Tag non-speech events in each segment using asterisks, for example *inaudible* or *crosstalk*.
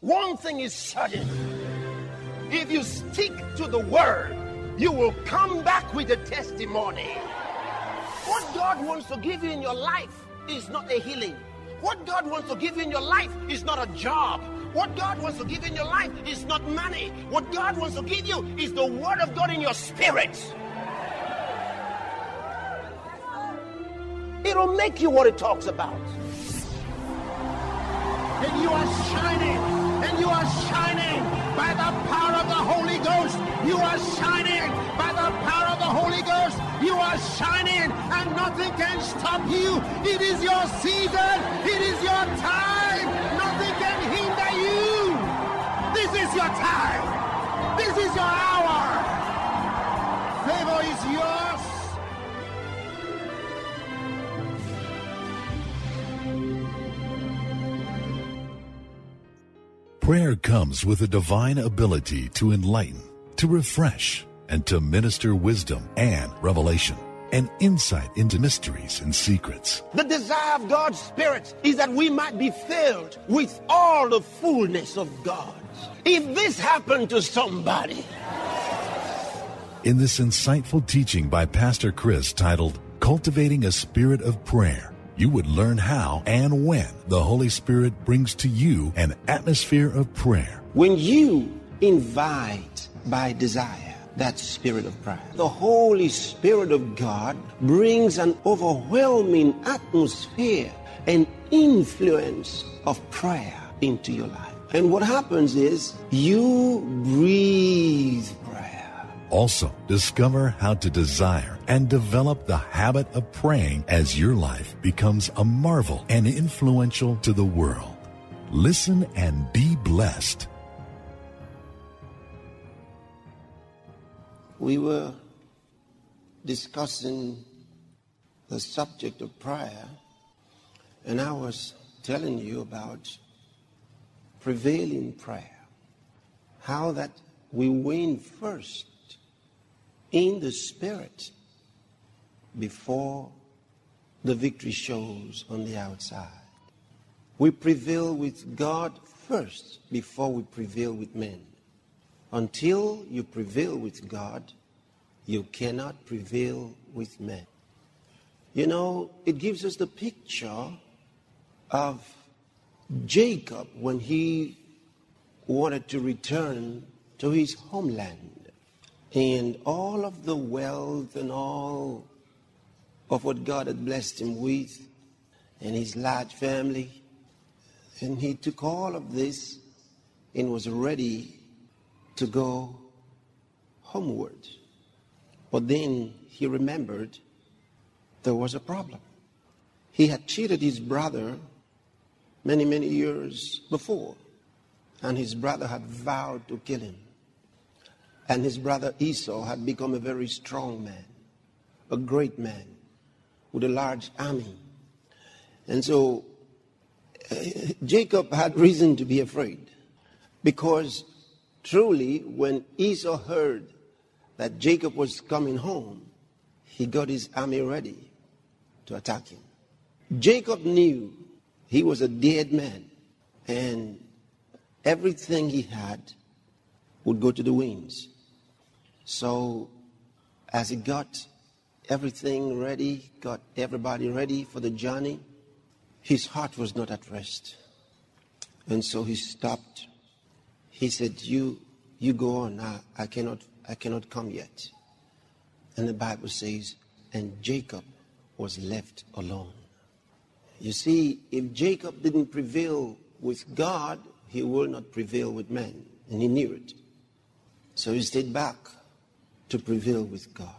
One thing is certain. If you stick to the word, you will come back with a testimony. What God wants to give you in your life is not a healing. What God wants to give you in your life is not a job. What God wants to give you in your life is not money. What God wants to give you is the word of God in your spirit. It'll make you what it talks about. And you are shining, and you are shining by the power of the Holy Ghost. You are shining by the power of the Holy Ghost. You are shining, and nothing can stop you. It is your season, it is your time. Nothing can hinder you. This is your time, this is your hour. Prayer comes with a divine ability to enlighten, to refresh, and to minister wisdom and revelation and insight into mysteries and secrets. The desire of God's Spirit is that we might be filled with all the fullness of God. If this happened to somebody, In this insightful teaching by Pastor Chris titled Cultivating a Spirit of Prayer, you would learn how and when the Holy Spirit brings to you an atmosphere of prayer. when you invite by desire that spirit of prayer, the Holy Spirit of God brings an overwhelming atmosphere and influence of prayer into your life. And what happens is you breathe. Also, discover how to desire and develop the habit of praying as your life becomes a marvel and influential to the world. Listen and be blessed. we were discussing the subject of prayer, and I was telling you about prevailing prayer. How that we win first in the spirit before the victory shows on the outside. We prevail with God first before we prevail with men. Until you prevail with God, you cannot prevail with men. You know, it gives us the picture of Jacob when he wanted to return to his homeland. And all of the wealth and all of what God had blessed him with, and his large family. And he took all of this and was ready to go homeward. But then he remembered there was a problem. He had cheated his brother many, many years before, and his brother had vowed to kill him. And his brother Esau had become a very strong man, a great man with a large army. And so uh, Jacob had reason to be afraid because truly, when Esau heard that Jacob was coming home, he got his army ready to attack him. Jacob knew he was a dead man and everything he had would go to the winds. So, as he got everything ready, got everybody ready for the journey, his heart was not at rest. And so he stopped. He said, You you go on. I, I cannot I cannot come yet. And the Bible says, and Jacob was left alone. You see, if Jacob didn't prevail with God, he will not prevail with men. And he knew it. So he stayed back to prevail with God.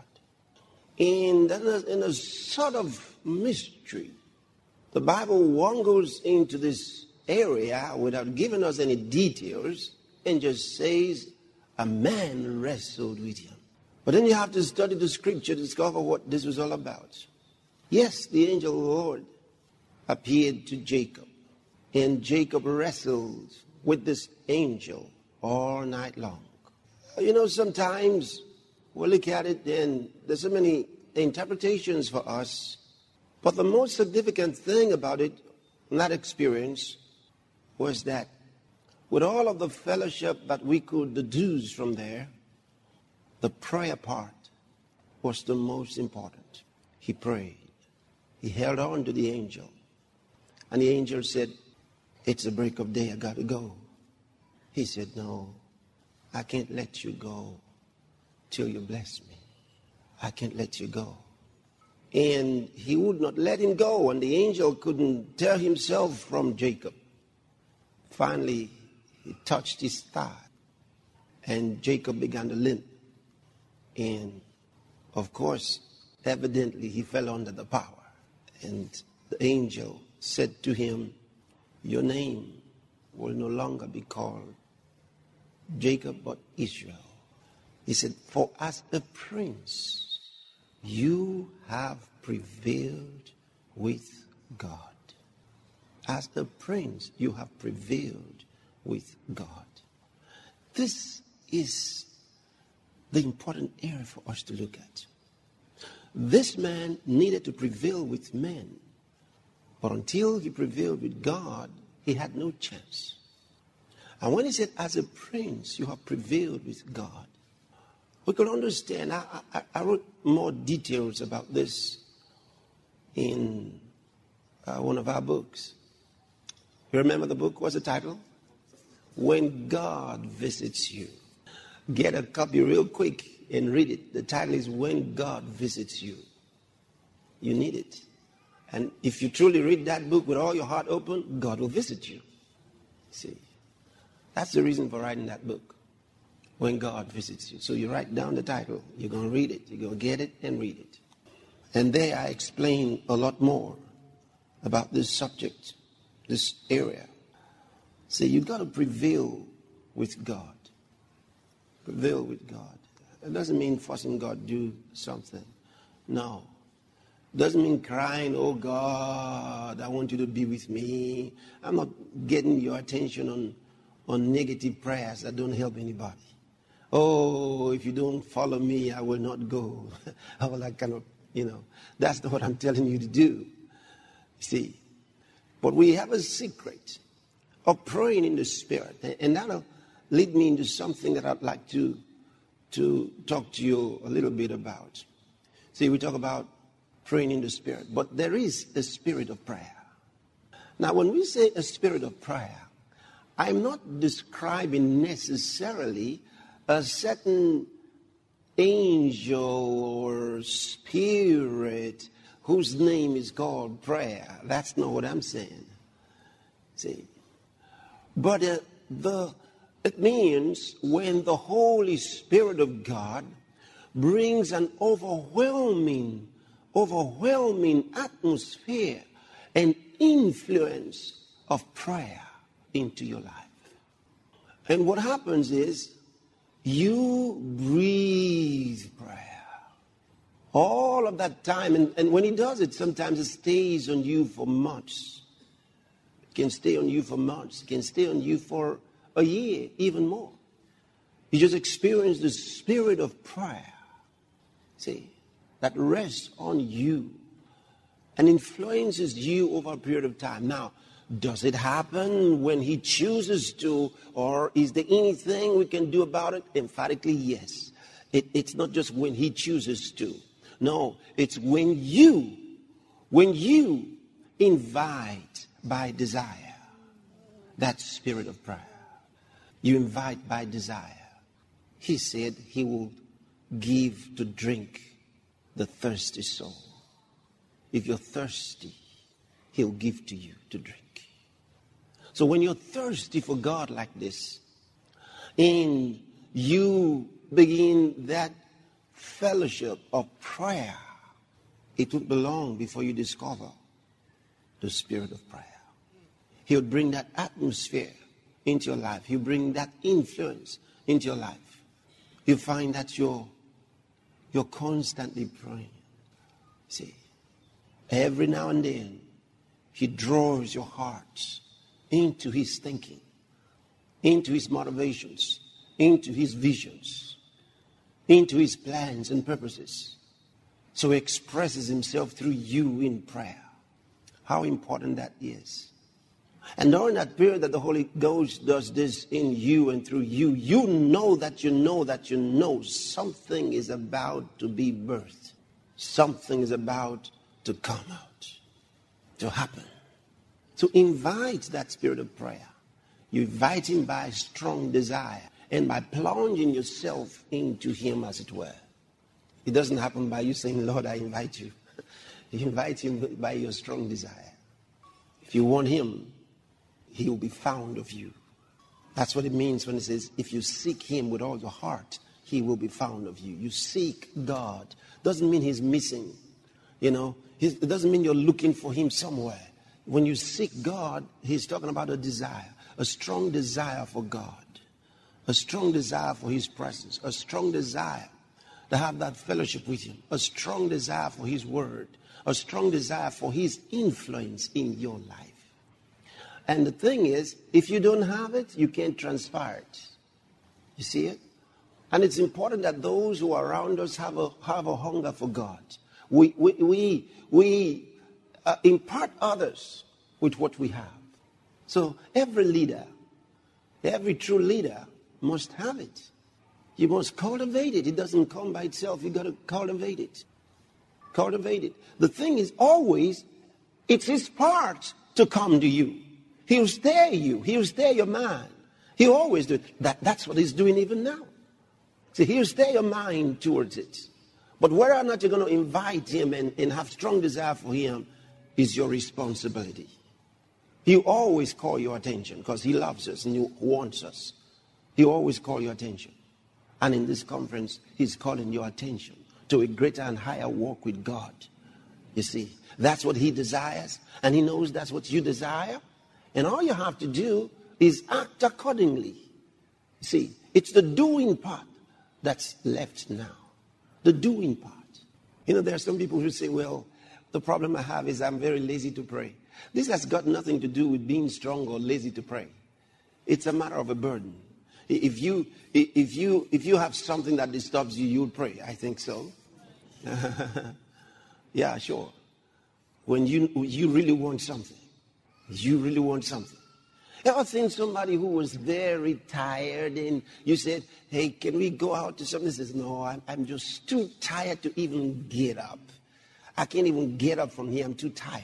In in a sort of mystery, the Bible wangles into this area without giving us any details and just says a man wrestled with him. But then you have to study the scripture to discover what this was all about. Yes, the angel of the Lord appeared to Jacob, and Jacob wrestled with this angel all night long. You know, sometimes we look at it and there's so many interpretations for us, but the most significant thing about it, that experience, was that with all of the fellowship that we could deduce from there, the prayer part was the most important. He prayed. He held on to the angel. And the angel said, It's the break of day. I got to go. He said, No, I can't let you go till you bless me. I can't let you go. And he would not let him go, and the angel couldn't tear himself from Jacob. Finally, he touched his thigh, and Jacob began to limp. And of course, evidently, he fell under the power. And the angel said to him, Your name will no longer be called Jacob, but Israel. He said, For as a prince, you have prevailed with God. As a prince, you have prevailed with God. This is the important area for us to look at. This man needed to prevail with men, but until he prevailed with God, he had no chance. And when he said, as a prince, you have prevailed with God, we could understand. I, I, I wrote more details about this in uh, one of our books. You remember the book? What's the title? When God Visits You. Get a copy real quick and read it. The title is When God Visits You. You need it. And if you truly read that book with all your heart open, God will visit you. See, that's the reason for writing that book. When God visits you. So you write down the title, you're going to read it, you're going to get it and read it. And there I explain a lot more about this subject, this area. See, you've got to prevail with God. Prevail with God. It doesn't mean forcing God to do something. No. It doesn't mean crying, oh God, I want you to be with me. I'm not getting your attention on, on negative prayers that don't help anybody. Oh, if you don't follow me, I will not go. *laughs* All that kind of, you know, that's not what I'm telling you to do. See, but we have a secret of praying in the Spirit, and that'll lead me into something that I'd like to to talk to you a little bit about. See, we talk about praying in the Spirit, but there is a spirit of prayer. Now, when we say a spirit of prayer, I'm not describing necessarily a certain angel or spirit whose name is called prayer. That's not what I'm saying. See? But uh, the it means when the Holy Spirit of God brings an overwhelming, overwhelming atmosphere and influence of prayer into your life. And what happens is you breathe prayer. All of that time, and, and when he does it, sometimes it stays on you for months. It can stay on you for months. It can stay on you for a year, even more. You just experience the spirit of prayer. See, that rests on you and influences you over a period of time. Now, does it happen when he chooses to, or is there anything we can do about it? Emphatically, yes. It, it's not just when he chooses to. No, it's when you, when you invite by desire that spirit of prayer you invite by desire. He said he will give to drink the thirsty soul. If you're thirsty, he'll give to you to drink. So when you're thirsty for God like this, and you begin that fellowship of prayer, it won't be long before you discover the spirit of prayer. He'll bring that atmosphere into your life. You bring that influence into your life. You find that you're, you're constantly praying. See, every now and then, He draws your hearts into His thinking, into His motivations, into His visions, into His plans and purposes. So He expresses Himself through you in prayer. How important that is. And during that period that the Holy Ghost does this in you and through you, you know that you know that you know something is about to be birthed. Something is about to come out, to happen. To invite that spirit of prayer. You invite him by strong desire and by plunging yourself into him, as it were. It doesn't happen by you saying, Lord, I invite you. *laughs* You invite him by your strong desire. If you want him, he will be found of you. That's what it means when it says, if you seek him with all your heart, he will be found of you. You seek God. Doesn't mean he's missing. You know, it doesn't mean you're looking for him somewhere. When you seek God, he's talking about a desire, a strong desire for God, a strong desire for his presence, a strong desire to have that fellowship with him, a strong desire for his word, a strong desire for his influence in your life. And the thing is, if you don't have it, you can't transpire it. You see it? And it's important that those who are around us have a, have a hunger for God. We, we, we, we uh, impart others with what we have. So every leader, every true leader must have it. You must cultivate it. It doesn't come by itself. You got to cultivate it. Cultivate it. The thing is always, it's his part to come to you. He'll stay you. He'll stay your mind. He'll always do it. That, that's what he's doing even now. See, he'll stay your mind towards it. But whether or not you're going to invite him and, and have strong desire for him is your responsibility. He'll always call your attention because he loves us and he wants us. He'll always call your attention. And in this conference, he's calling your attention to a greater and higher walk with God. You see, that's what he desires, and he knows that's what you desire. And all you have to do is act accordingly. See, it's the doing part that's left now. The doing part. You know, there are some people who say, well, the problem I have is I'm very lazy to pray. This has got nothing to do with being strong or lazy to pray. It's a matter of a burden. If you, if you, if you have something that disturbs you, you'll pray. I think so. *laughs* yeah, sure. When you, you really want something, you really want something. Ever seen somebody who was very tired and you said, hey, can we go out to something? He says, no, I'm, I'm just too tired to even get up. I can't even get up from here. I'm too tired.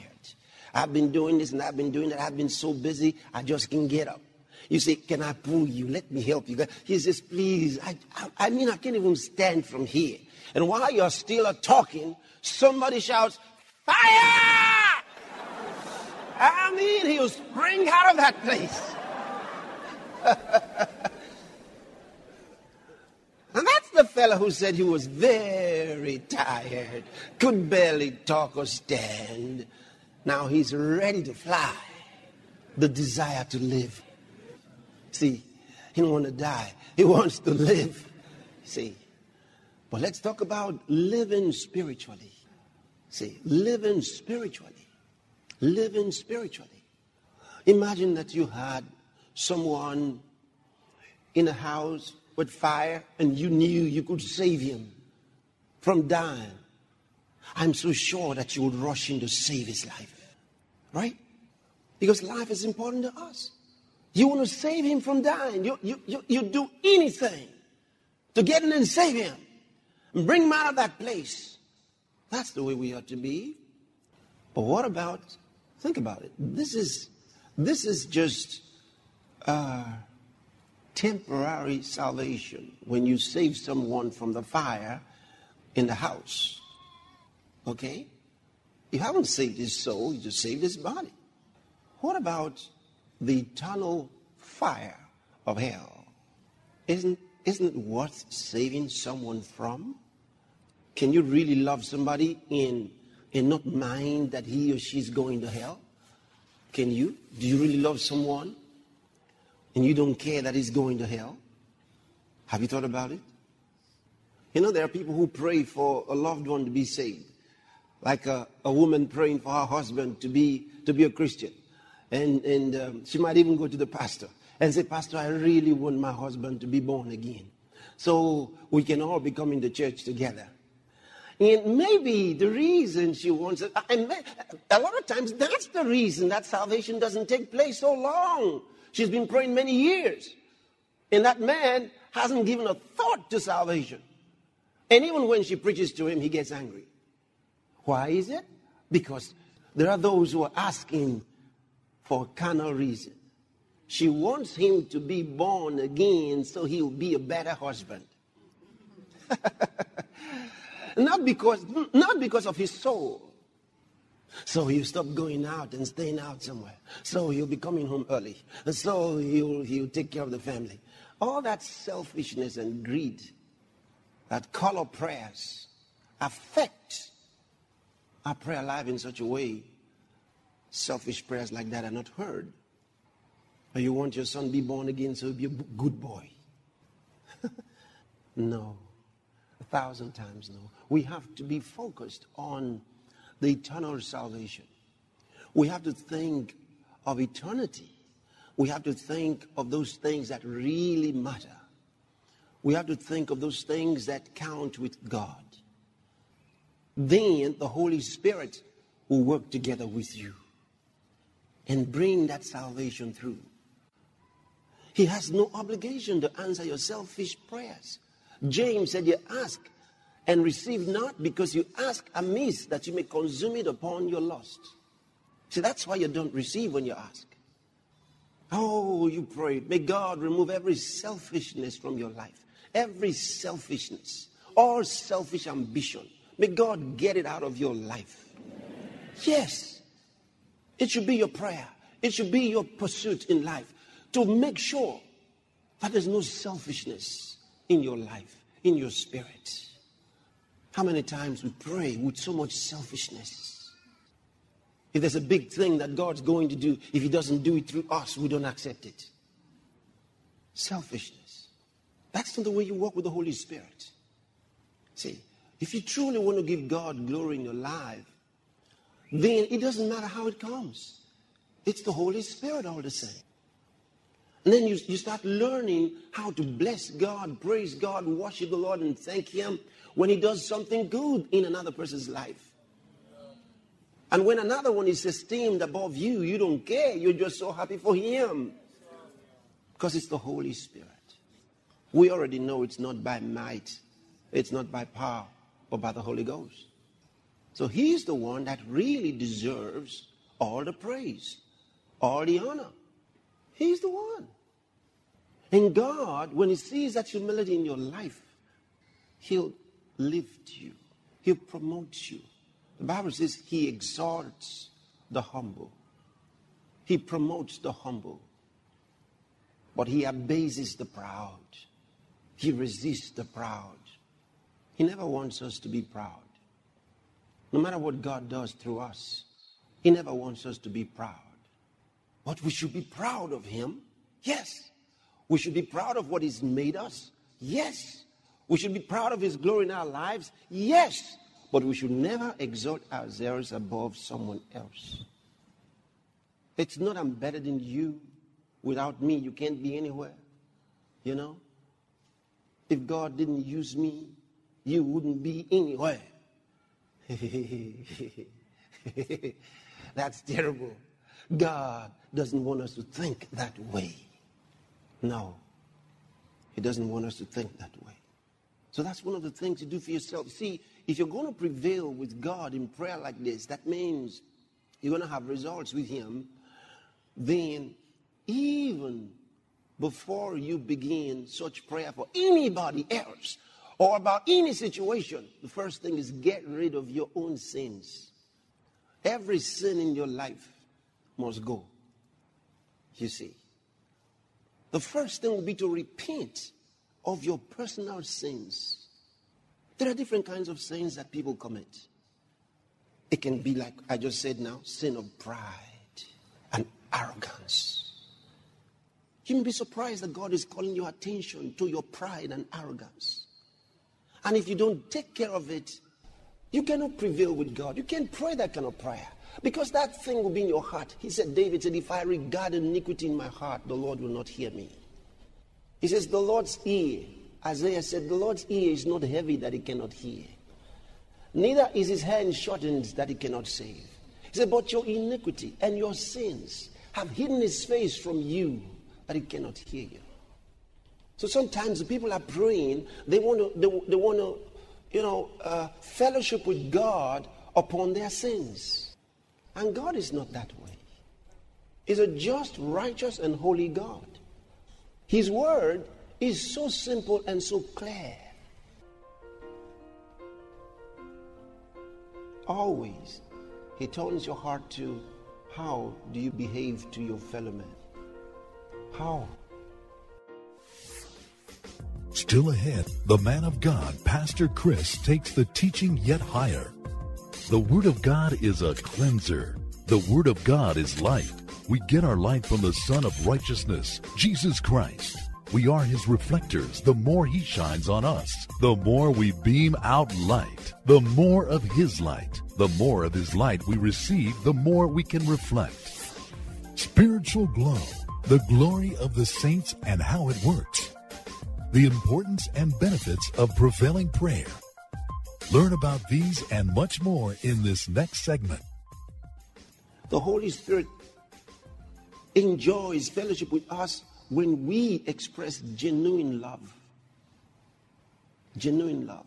I've been doing this and I've been doing that. I've been so busy, I just can't get up. You say, Can I pull you? Let me help you. He says, Please. I, I, I mean, I can't even stand from here. And while you're still talking, somebody shouts, Fire! I mean, he'll spring out of that place. *laughs* fellow who said he was very tired, could barely talk or stand. Now he's ready to fly. The desire to live. See, he don't want to die. He wants to live. See. But let's talk about living spiritually. See, living spiritually. Living spiritually. Imagine that you had someone in a house with fire and you knew you could save him from dying. I'm so sure that you would rush in to save his life. Right? Because life is important to us. You want to save him from dying. You, you, you, you do anything to get in and save him and bring him out of that place. That's the way we ought to be. But what about, think about it. This is, this is just uh, temporary salvation when you save someone from the fire in the house. Okay? You haven't saved his soul, you just saved his body. What about the eternal fire of hell? Isn't, isn't it worth saving someone from? Can you really love somebody and, and not mind that he or she's going to hell? Can you? Do you really love someone and you don't care that he's going to hell? Have you thought about it? You know, there are people who pray for a loved one to be saved, like a, a woman praying for her husband to be, to be a Christian. And, and um, she might even go to the pastor and say, Pastor, I really want my husband to be born again. So we can all be coming to church together. And maybe the reason she wants it, and a lot of times that's the reason that salvation doesn't take place so long. She's been praying many years. And that man hasn't given a thought to salvation. And even when she preaches to him, he gets angry. Why is it? Because there are those who are asking for carnal reason. She wants him to be born again so he'll be a better husband. *laughs* not because not because of his soul. So he'll stop going out and staying out somewhere. So he'll be coming home early. And so he'll, he'll take care of the family. All that selfishness and greed that color prayers affect our prayer life in such a way selfish prayers like that are not heard. Or you want your son to be born again so he'll be a good boy. *laughs* no. A thousand times no. We have to be focused on the eternal salvation. We have to think of eternity. We have to think of those things that really matter. We have to think of those things that count with God. Then the Holy Spirit will work together with you and bring that salvation through. He has no obligation to answer your selfish prayers. James said, You ask and receive not because you ask amiss that you may consume it upon your lust. See, that's why you don't receive when you ask. Oh, you pray. May God remove every selfishness from your life, every selfishness, all selfish ambition. May God get it out of your life. Yes. It should be your prayer. It should be your pursuit in life to make sure that there's no selfishness in your life, in your spirit. How many times we pray with so much selfishness? If there's a big thing that God's going to do, if He doesn't do it through us, we don't accept it. Selfishness. That's not the way you walk with the Holy Spirit. See, if you truly want to give God glory in your life, then it doesn't matter how it comes. It's the Holy Spirit all the same. And then you, you start learning how to bless God, praise God, worship the Lord, and thank Him when He does something good in another person's life. And when another one is esteemed above you, you don't care. You're just so happy for Him. Because it's the Holy Spirit. We already know it's not by might, it's not by power, but by the Holy Ghost. So He's the one that really deserves all the praise, all the honor. He's the one. And God, when He sees that humility in your life, He'll lift you, He'll promote you. The Bible says He exalts the humble, He promotes the humble, but He abases the proud, He resists the proud. He never wants us to be proud. No matter what God does through us, He never wants us to be proud. But we should be proud of Him. Yes. We should be proud of what He's made us. Yes. We should be proud of His glory in our lives. Yes. But we should never exalt ourselves above someone else. It's not I'm better than you. Without me, you can't be anywhere. You know? If God didn't use me, you wouldn't be anywhere. *laughs* That's terrible. God doesn't want us to think that way. No. He doesn't want us to think that way. So that's one of the things you do for yourself. See, if you're going to prevail with God in prayer like this, that means you're going to have results with Him. Then, even before you begin such prayer for anybody else or about any situation, the first thing is get rid of your own sins. Every sin in your life must go. You see. The first thing will be to repent of your personal sins. There are different kinds of sins that people commit. It can be like I just said now, sin of pride and arrogance. You may be surprised that God is calling your attention to your pride and arrogance. And if you don't take care of it, you cannot prevail with God. You can't pray that kind of prayer. Because that thing will be in your heart. He said, David said, If I regard iniquity in my heart, the Lord will not hear me. He says, The Lord's ear, Isaiah said, The Lord's ear is not heavy that he cannot hear. Neither is his hand shortened that he cannot save. He said, But your iniquity and your sins have hidden his face from you that he cannot hear you. So sometimes people are praying, they want to, they, they want to, you know, uh, fellowship with God upon their sins. And God is not that way. He's a just, righteous, and holy God. His word is so simple and so clear. Always, He turns your heart to how do you behave to your fellow man? How? Still ahead, the man of God, Pastor Chris, takes the teaching yet higher. The Word of God is a cleanser. The Word of God is light. We get our light from the Sun of Righteousness, Jesus Christ. We are His reflectors. The more He shines on us, the more we beam out light. The more of His light, the more of His light we receive, the more we can reflect. Spiritual glow, the glory of the saints and how it works the importance and benefits of prevailing prayer. Learn about these and much more in this next segment. The Holy Spirit enjoys fellowship with us when we express genuine love. Genuine love.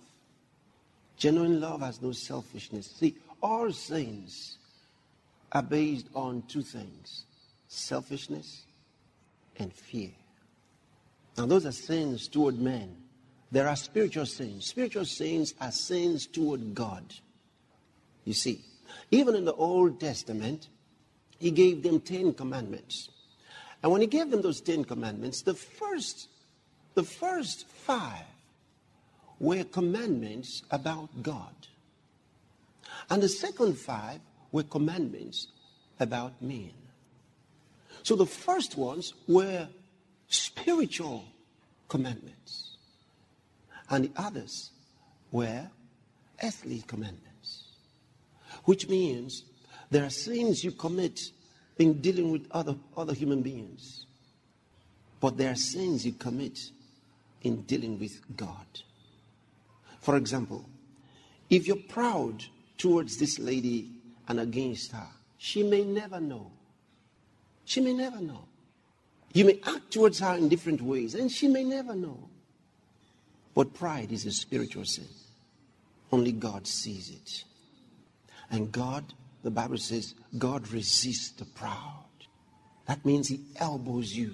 Genuine love has no selfishness. See, all sins are based on two things selfishness and fear. Now, those are sins toward men. There are spiritual sins. Spiritual sins are sins toward God. You see, even in the Old Testament, He gave them Ten Commandments. And when He gave them those Ten Commandments, the first, the first five were commandments about God. And the second five were commandments about men. So the first ones were spiritual commandments. And the others were earthly commandments. Which means there are sins you commit in dealing with other, other human beings. But there are sins you commit in dealing with God. For example, if you're proud towards this lady and against her, she may never know. She may never know. You may act towards her in different ways, and she may never know. But pride is a spiritual sin. Only God sees it. And God, the Bible says, God resists the proud. That means He elbows you.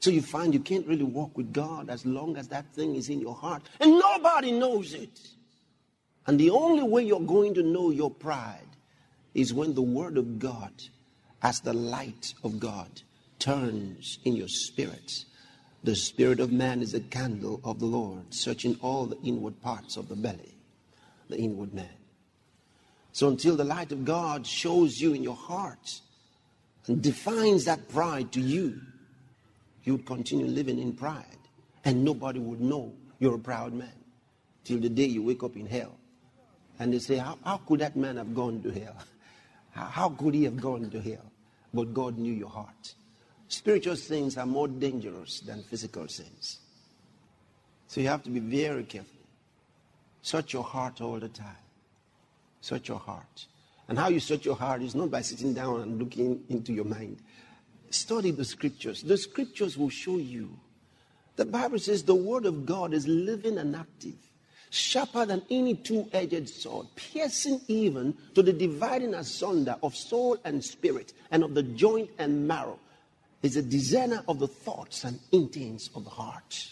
So you find you can't really walk with God as long as that thing is in your heart, and nobody knows it. And the only way you're going to know your pride is when the Word of God, as the light of God, turns in your spirit. The spirit of man is a candle of the Lord, searching all the inward parts of the belly, the inward man. So until the light of God shows you in your heart and defines that pride to you, you would continue living in pride. And nobody would know you're a proud man till the day you wake up in hell. And they say, How, how could that man have gone to hell? *laughs* How, could he have gone to hell? But God knew your heart. Spiritual sins are more dangerous than physical sins. So you have to be very careful. Search your heart all the time. Search your heart. And how you search your heart is not by sitting down and looking into your mind. Study the scriptures. The scriptures will show you. The Bible says the word of God is living and active, sharper than any two edged sword, piercing even to the dividing asunder of soul and spirit, and of the joint and marrow is a discerner of the thoughts and intents of the heart.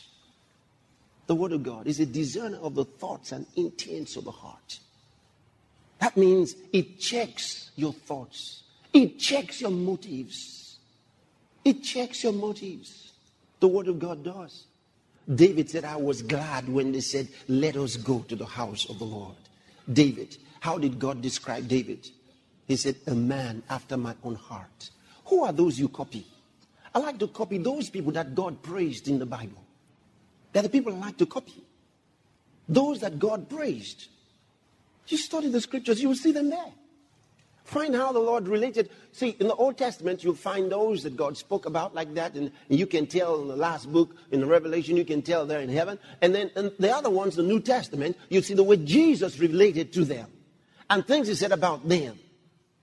The Word of God is a discerner of the thoughts and intents of the heart. That means it checks your thoughts, it checks your motives. It checks your motives. The Word of God does. David said, I was glad when they said, Let us go to the house of the Lord. David, how did God describe David? He said, A man after my own heart. Who are those you copy? I like to copy those people that God praised in the Bible. They're the people I like to copy. Those that God praised. You study the scriptures, you will see them there. Find how the Lord related. See, in the Old Testament, you'll find those that God spoke about like that, and, you can tell in the last book, in the Revelation, you can tell they're in heaven. And then the other ones, the New Testament, you see the way Jesus related to them and things he said about them.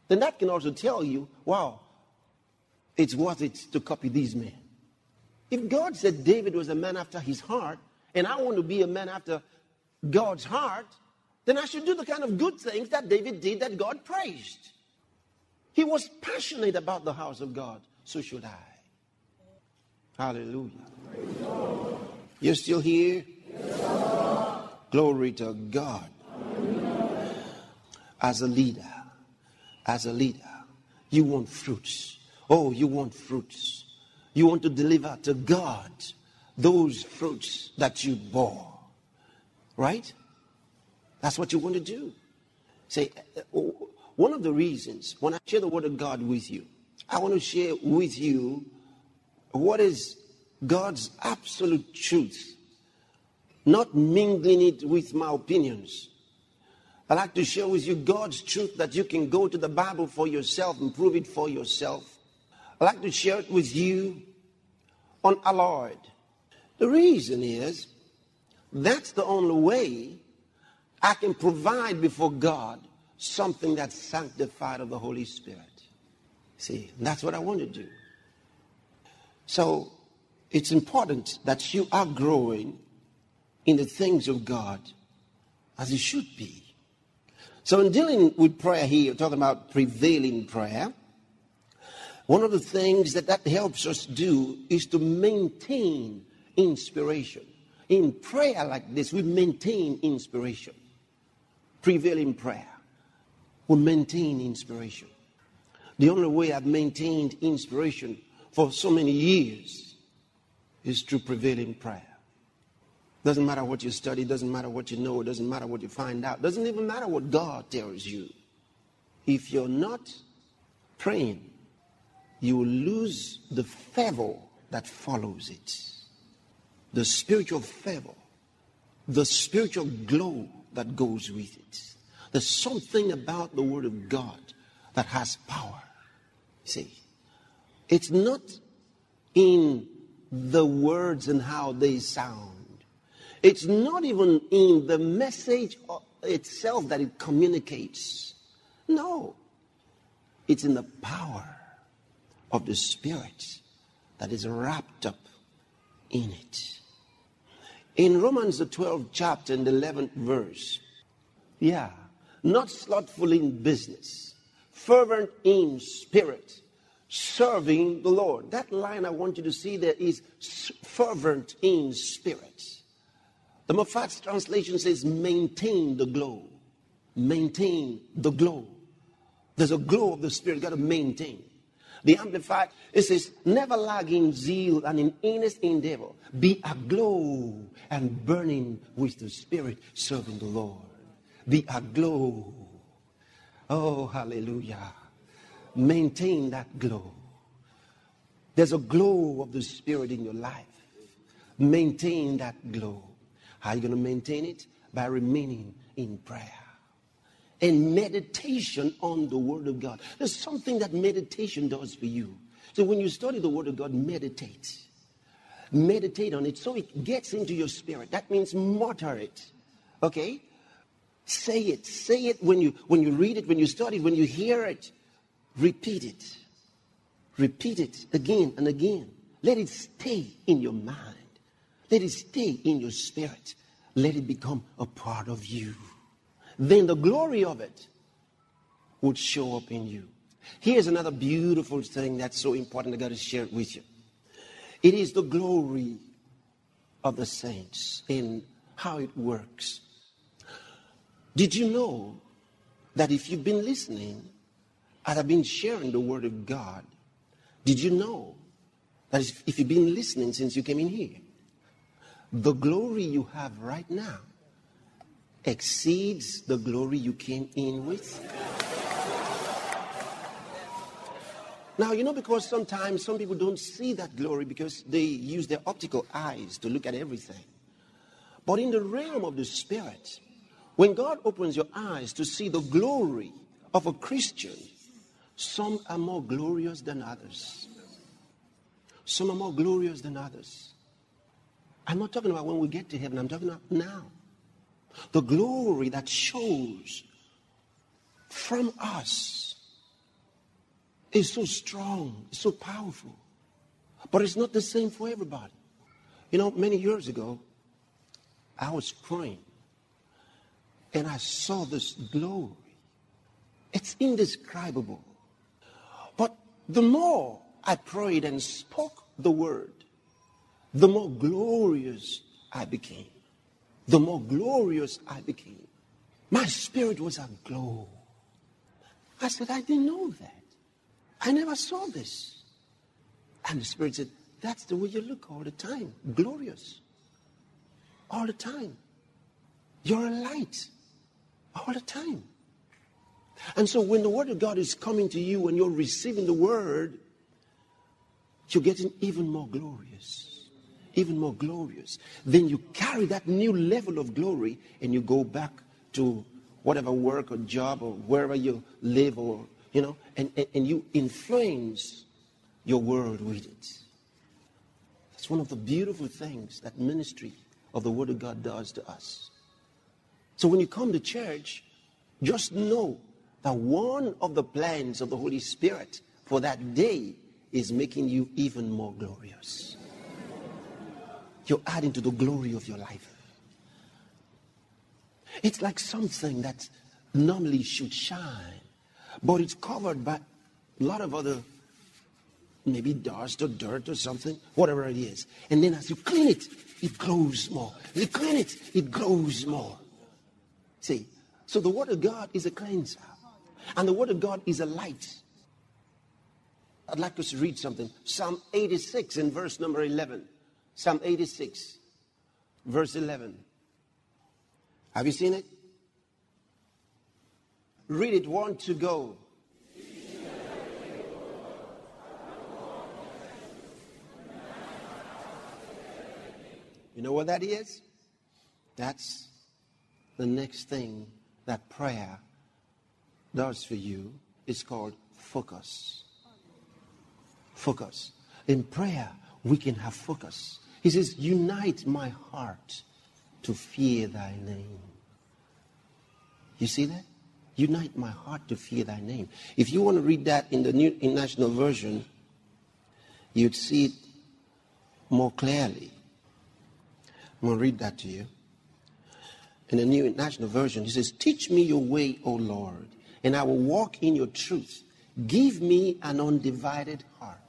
Then that can also tell you, wow, it's worth it to copy these men. If God said David was a man after his heart, and I want to be a man after God's heart, then I should do the kind of good things that David did that God praised. He was passionate about the house of God. So should I. Hallelujah. You're still here? Glory to God. As a leader, as a leader, you want fruits. Oh, you want fruits. You want to deliver to God those fruits that you bore. Right? That's what you want to do. Say, uh, uh, one of the reasons when I share the word of God with you, I want to share with you what is God's absolute truth, not mingling it with my opinions. I like to share with you God's truth that you can go to the Bible for yourself and prove it for yourself. I like to share it with you on unalloyed. The reason is that's the only way I can provide before God something that's sanctified of the Holy Spirit. See, that's what I want to do. So it's important that you are growing in the things of God as you should be. So in dealing with prayer here, talking about prevailing prayer, one of the things that that helps us do is to maintain inspiration. In prayer like this, we maintain inspiration. Prevailing prayer will maintain inspiration. The only way I've maintained inspiration for so many years is through prevailing prayer. Doesn't matter what you study, doesn't matter what you know, doesn't matter what you find out, doesn't even matter what God tells you. If you're not praying, you will lose the favor that follows it. The spiritual favor, the spiritual glow that goes with it. There's something about the Word of God that has power. See, it's not in the words and how they sound, it's not even in the message itself that it communicates. No, it's in the power of the Spirit that is wrapped up in it. In Romans, the 12th chapter and the 11th verse, yeah, not slothful in business, fervent in spirit, serving the Lord. That line I want you to see there is fervent in spirit. The Moffatt's translation says, maintain the glow. Maintain the glow. There's a glow of the spirit, got to maintain. The Amplified, it says, never lagging zeal and in earnest endeavor, be aglow and burning with the spirit, serving the Lord be aglow. Oh, hallelujah. Maintain that glow. There's a glow of the Spirit in your life. Maintain that glow. How are you going to maintain it? By remaining in prayer and meditation on the Word of God. There's something that meditation does for you. So when you study the Word of God, meditate. Meditate on it so it gets into your spirit. That means mutter it. Okay? Say it. Say it when you, when you read it, when you study it, when you hear it. Repeat it. Repeat it again and again. Let it stay in your mind. Let it stay in your spirit. Let it become a part of you. Then the glory of it would show up in you. Here's another beautiful thing that's so important. I got to share it with you. It is the glory of the saints in how it works. Did you know that if you've been listening and I've been sharing the word of God, did you know that if you've been listening since you came in here, the glory you have right now exceeds the glory you came in with? Now, you know, because sometimes some people don't see that glory because they use their optical eyes to look at everything. But in the realm of the spirit, when God opens your eyes to see the glory of a Christian, Some are more glorious than others. Some are more glorious than others. I'm not talking about when we get to heaven, I'm talking about now. The glory that shows from us is so strong, so powerful. But it's not the same for everybody. You know, many years ago, I was praying and I saw this glory. It's indescribable. But the more I prayed and spoke the word, the more glorious I became. The more glorious I became. My spirit was aglow. I said, I didn't know that. I never saw this. And the Spirit said, That's the way you look all the time. Glorious. All the time. You're a light. All the time. And so when the Word of God is coming to you and you're receiving the Word, you're getting even more glorious. Even more glorious. Then you carry that new level of glory and you go back to whatever work or job or wherever you live or, you know, and, and, and you influence your world with it. That's one of the beautiful things that ministry of the Word of God does to us. So when you come to church, just know that one of the plans of the Holy Spirit for that day is making you even more glorious. You're adding to the glory of your life. It's like something that normally should shine, but it's covered by a lot of other maybe dust or dirt or something, whatever it is. And then as you clean it, it glows more. As you clean it, it glows more. See, so the Word of God is a cleanser, and the Word of God is a light. I'd like us to read something. Psalm 86 in verse number 11. Psalm 86, verse 11. Have you seen it? Read it want to go. You know what that is? That's the next thing that prayer does for you. It's called focus. Focus. In prayer, we can have focus. He says, Unite my heart to fear thy name. You see that? Unite my heart to fear thy name. If you want to read that in the New International Version, you'd see it more clearly. I'm going to read that to you. In the New International Version, he says, Teach me your way, O Lord, and I will walk in your truth. Give me an undivided heart.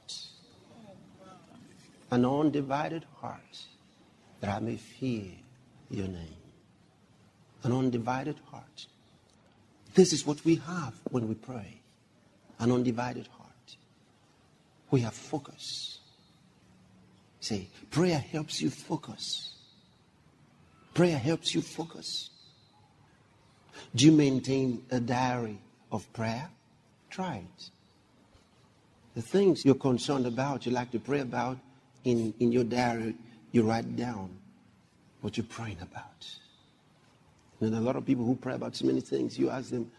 An undivided heart that I may fear your name. An undivided heart. This is what we have when we pray an undivided heart. We have focus. Say, prayer helps you focus. Prayer helps you focus. Do you maintain a diary of prayer? Try it. The things you're concerned about, you like to pray about, in, in your diary, you write down what you're praying about. And a lot of people who pray about so many things, you ask them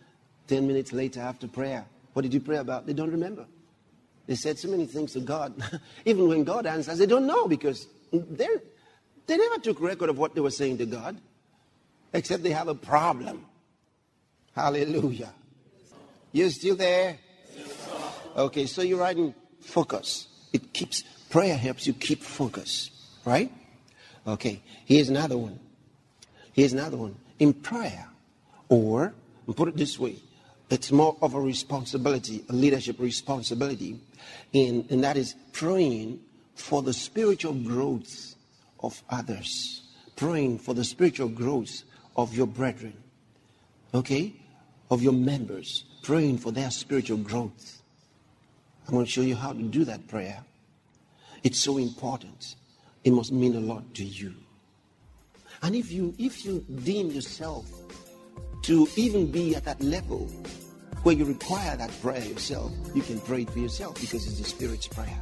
10 minutes later after prayer, what did you pray about? They don't remember. They said so many things to God. *laughs* Even when God answers, they don't know because they they never took record of what they were saying to God, except they have a problem. Hallelujah. You're still there? Okay, so you're writing focus. It keeps prayer helps you keep focus, right? Okay, here's another one. Here's another one. In prayer, or put it this way, it's more of a responsibility, a leadership responsibility, in, and that is praying for the spiritual growth of others, praying for the spiritual growth of your brethren, okay, of your members, praying for their spiritual growth. I'm going to show you how to do that prayer. It's so important. It must mean a lot to you. And if you if you deem yourself to even be at that level where you require that prayer yourself, you can pray it for yourself because it's the Spirit's prayer.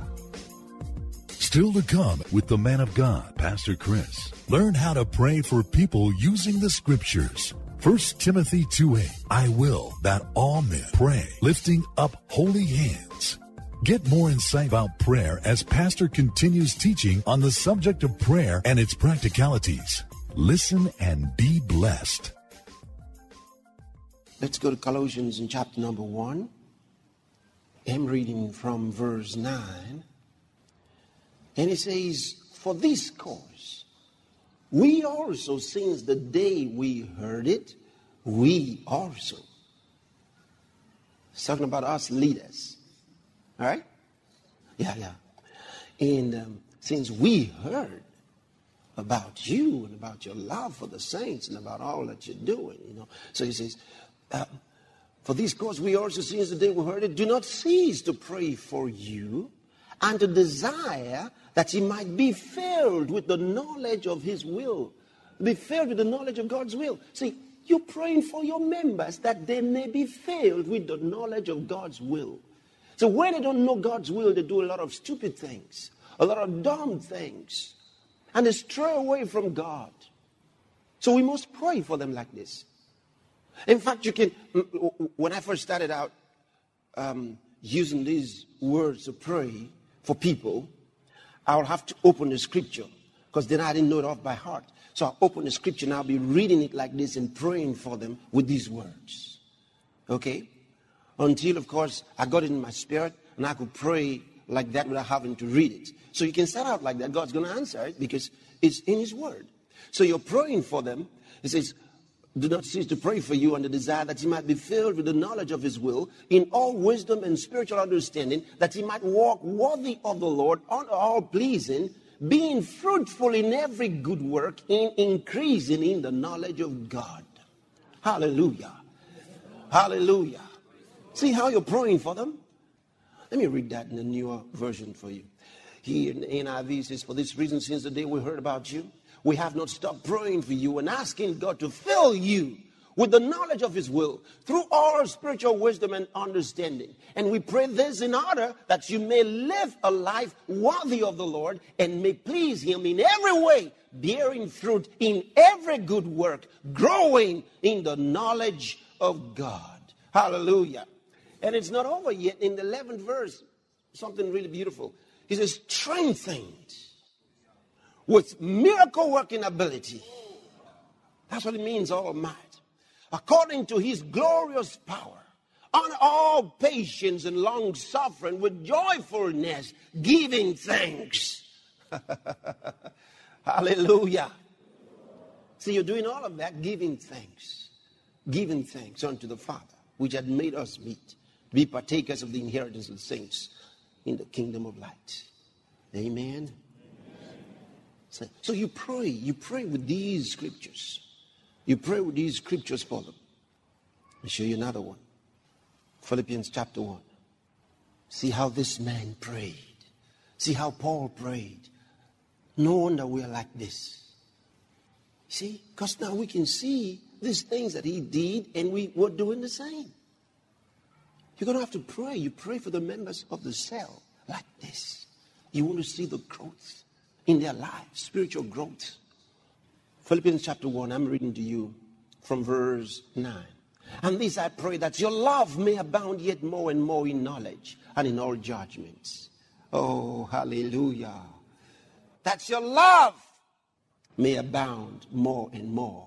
Still to come with the man of God, Pastor Chris. Learn how to pray for people using the scriptures. 1 Timothy 2 8. I will that all men pray, lifting up holy hands. Get more insight about prayer as Pastor continues teaching on the subject of prayer and its practicalities. Listen and be blessed. Let's go to Colossians in chapter number 1. I'm reading from verse 9. And it says, For this cause, we also, since the day we heard it, we also. It's talking about us leaders. All right? Yeah, yeah. And um, since we heard about you and about your love for the saints and about all that you're doing, you know. So he says, uh, for this cause we also, since the day we heard it, do not cease to pray for you and to desire that he might be filled with the knowledge of his will. Be filled with the knowledge of God's will. See, you're praying for your members that they may be filled with the knowledge of God's will. So when they don't know God's will, they do a lot of stupid things, a lot of dumb things, and they stray away from God. So we must pray for them like this. In fact, you can, when I first started out um, using these words to pray for people, I would have to open the scripture because then I didn't know it off by heart. So I'll open the scripture and I'll be reading it like this and praying for them with these words. Okay? Until, of course, I got it in my spirit and I could pray like that without having to read it. So you can start out like that. God's going to answer it because it's in His Word. So you're praying for them. He says, do not cease to pray for you and the desire that he might be filled with the knowledge of his will in all wisdom and spiritual understanding, that he might walk worthy of the Lord, on all pleasing, being fruitful in every good work, in increasing in the knowledge of God. Hallelujah. Hallelujah. See how you're praying for them? Let me read that in the newer version for you. Here in the NIV says, For this reason, since the day we heard about you, we have not stopped praying for you and asking God to fill you with the knowledge of His will through all spiritual wisdom and understanding. And we pray this in order that you may live a life worthy of the Lord and may please Him in every way, bearing fruit in every good work, growing in the knowledge of God. Hallelujah. And it's not over yet. In the 11th verse, something really beautiful. He says, strengthened with miracle working ability. That's what it means, all might. According to his glorious power, on all patience and long suffering with joyfulness, giving thanks. *laughs* Hallelujah. See, you're doing all of that, giving thanks. Giving thanks unto the Father, which had made us meet be partakers of the inheritance of the saints in the kingdom of light. Amen. So, so you pray, you pray with these scriptures. You pray with these scriptures for them. I'll show you another one. Philippians chapter 1. See how this man prayed. See how Paul prayed. No wonder we are like this. See? Because now we can see these things that he did and we were doing the same. You're going to have to pray. You pray for the members of the cell like this. You want to see the growth in their lives, spiritual growth. Philippians chapter 1, I'm reading to you from verse 9. And this I pray that your love may abound yet more and more in knowledge and in all judgments. Oh, hallelujah. That your love may abound more and more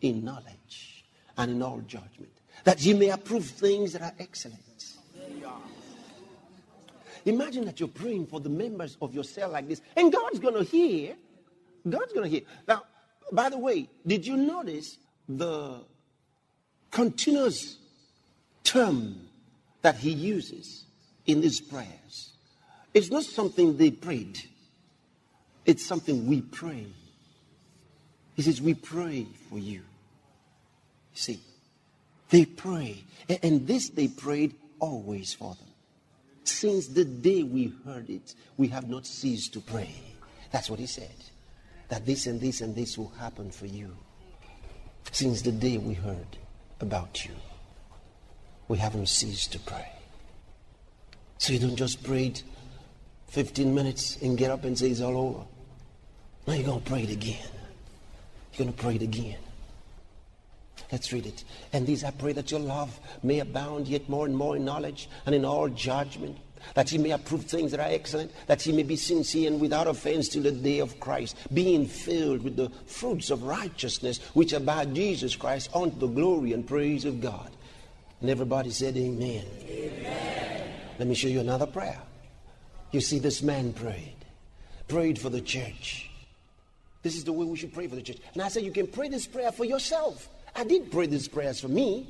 in knowledge and in all judgment that ye may approve things that are excellent. Imagine that you're praying for the members of your cell like this, and God's going to hear. God's going to hear. Now, by the way, did you notice the continuous term that he uses in these prayers? It's not something they prayed, it's something we pray. He says, We pray for you. See, they pray. And this they prayed always for them. Since the day we heard it, we have not ceased to pray. That's what he said. That this and this and this will happen for you. Since the day we heard about you, we haven't ceased to pray. So you don't just pray 15 minutes and get up and say it's all over. Now you're going to pray it again. You're going to pray it again. Let's read it. And these I pray that your love may abound yet more and more in knowledge and in all judgment, that ye may approve things that are excellent, that ye may be sincere and without offense till the day of Christ, being filled with the fruits of righteousness which are by Jesus Christ unto the glory and praise of God. And everybody said, Amen. Amen. Let me show you another prayer. You see, this man prayed, prayed for the church. This is the way we should pray for the church. And I said, You can pray this prayer for yourself. I did pray these prayers for me.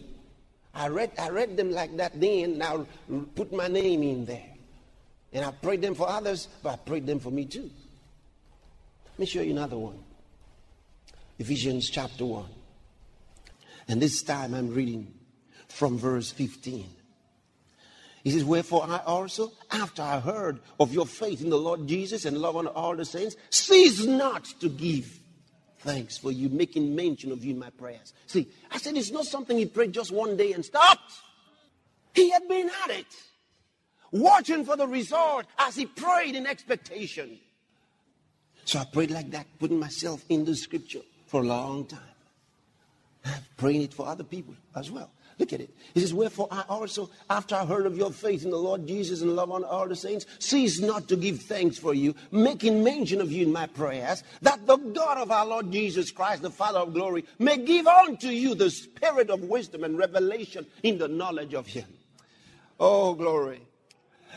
I read, I read them like that then, now put my name in there. And I prayed them for others, but I prayed them for me too. Let me show you another one. Ephesians chapter 1. And this time I'm reading from verse 15. He says, Wherefore I also, after I heard of your faith in the Lord Jesus and love on all the saints, cease not to give thanks for you, making mention of you in my prayers. See, I said it's not something he prayed just one day and stopped. He had been at it, watching for the result as he prayed in expectation. So I prayed like that, putting myself in the scripture for a long time. I'm praying it for other people as well. Look at it. He says, Wherefore I also, after I heard of your faith in the Lord Jesus and love on all the saints, cease not to give thanks for you, making mention of you in my prayers, that the God of our Lord Jesus Christ, the Father of glory, may give unto you the spirit of wisdom and revelation in the knowledge of him. Oh, glory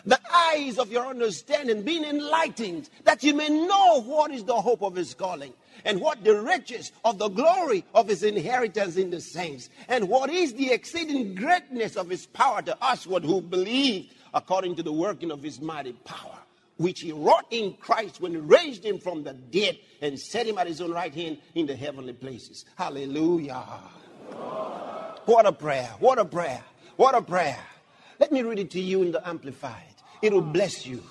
the eyes of your understanding being enlightened, that you may know what is the hope of his calling, and what the riches of the glory of his inheritance in the saints, and what is the exceeding greatness of his power to us who believe, according to the working of his mighty power, which he wrought in Christ when he raised him from the dead and set him at his own right hand in the heavenly places. Hallelujah. What a prayer! What a prayer! What a prayer! Let me read it to you in the Amplified. It'll bless you.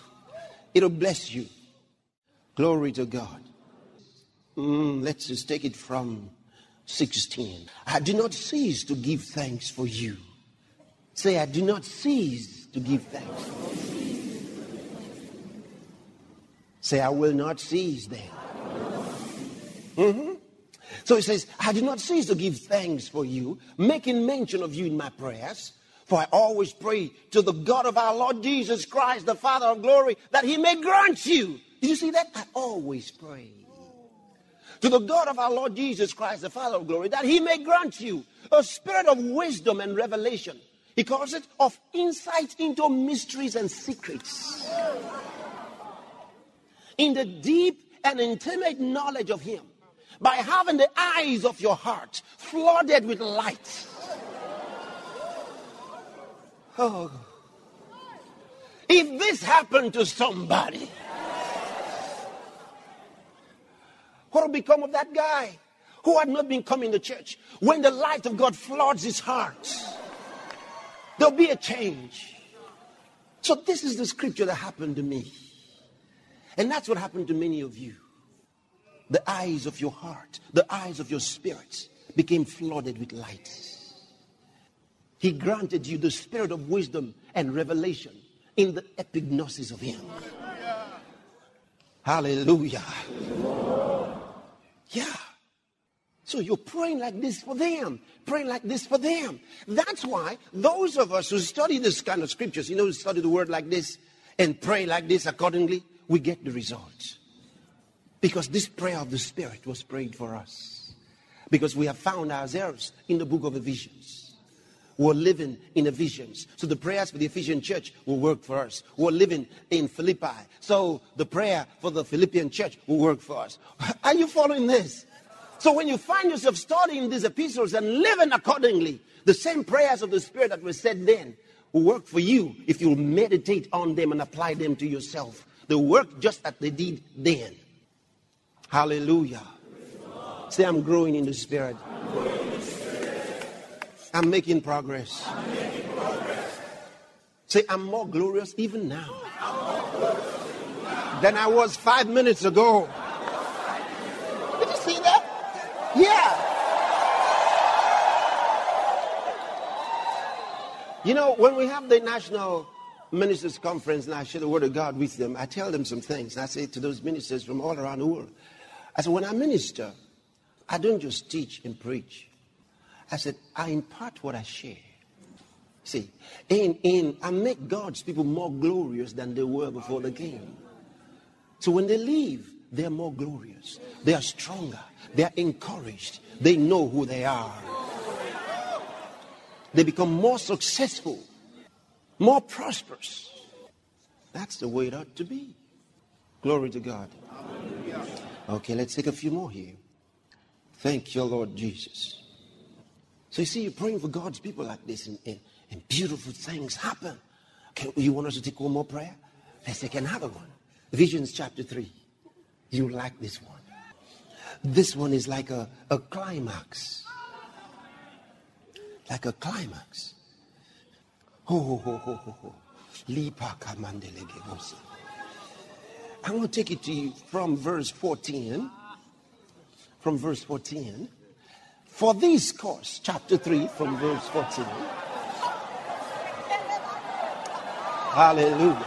It'll bless you. Glory to God. Mm, let's just take it from 16. I do not cease to give thanks for you. Say, I do not cease to give thanks. Say, I will not cease then. Mm-hmm. So he says, I do not cease to give thanks for you, making mention of you in my prayers. For I always pray to the God of our Lord Jesus Christ, the Father of glory, that he may grant you. Did you see that? I always pray to the God of our Lord Jesus Christ, the Father of glory, that he may grant you a spirit of wisdom and revelation. He calls it of insight into mysteries and secrets. In the deep and intimate knowledge of him, by having the eyes of your heart flooded with light. Oh. If this happened to somebody, What will become of that guy who had not been coming to church? When the light of God floods his heart, there'll be a change. So, this is the scripture that happened to me. And that's what happened to many of you. The eyes of your heart, the eyes of your spirit became flooded with light. He granted you the spirit of wisdom and revelation in the epignosis of Him. Hallelujah. Yeah. So you're praying like this for them, praying like this for them. That's why those of us who study this kind of scriptures, you know, study the word like this and pray like this accordingly, we get the results. Because this prayer of the Spirit was prayed for us. Because we have found ourselves in the book of Ephesians were living in Ephesians. So the prayers for the Ephesian church will work for us. We're living in Philippi. So the prayer for the Philippian church will work for us. *laughs* Are you following this? So when you find yourself studying these epistles and living accordingly, the same prayers of the Spirit that were said then will work for you if you meditate on them and apply them to yourself. They work just as they did then. Hallelujah. Say, I'm growing in the Spirit. I'm making progress. I'm making progress. Say, I'm more glorious even now than I was five minutes ago. Did you see that? Yeah. You know, when we have the national ministers conference and I share the word of God with them, I tell them some things. I say to those ministers from all around the world, I say, when I minister, I don't just teach and preach. I said, I impart what I share. See, in, in, I make God's people more glorious than they were before the game. So when they leave, they're more glorious. They are stronger. They are encouraged. They know who they are. They become more successful, more prosperous. That's the way it ought to be. Glory to God. Okay, let's take a few more here. Thank you, Lord Jesus. So you see, you're praying for God's people like this, and, and, and beautiful things happen. Okay, you want us to take one more prayer? Let's take another one. Ephesians chapter 3. You like this one. This one is like a, a climax. Like a climax. Ho, ho, ho. I'm going to take it to you from verse 14. From verse 14. For this course, chapter 3, from verse 14. Hallelujah.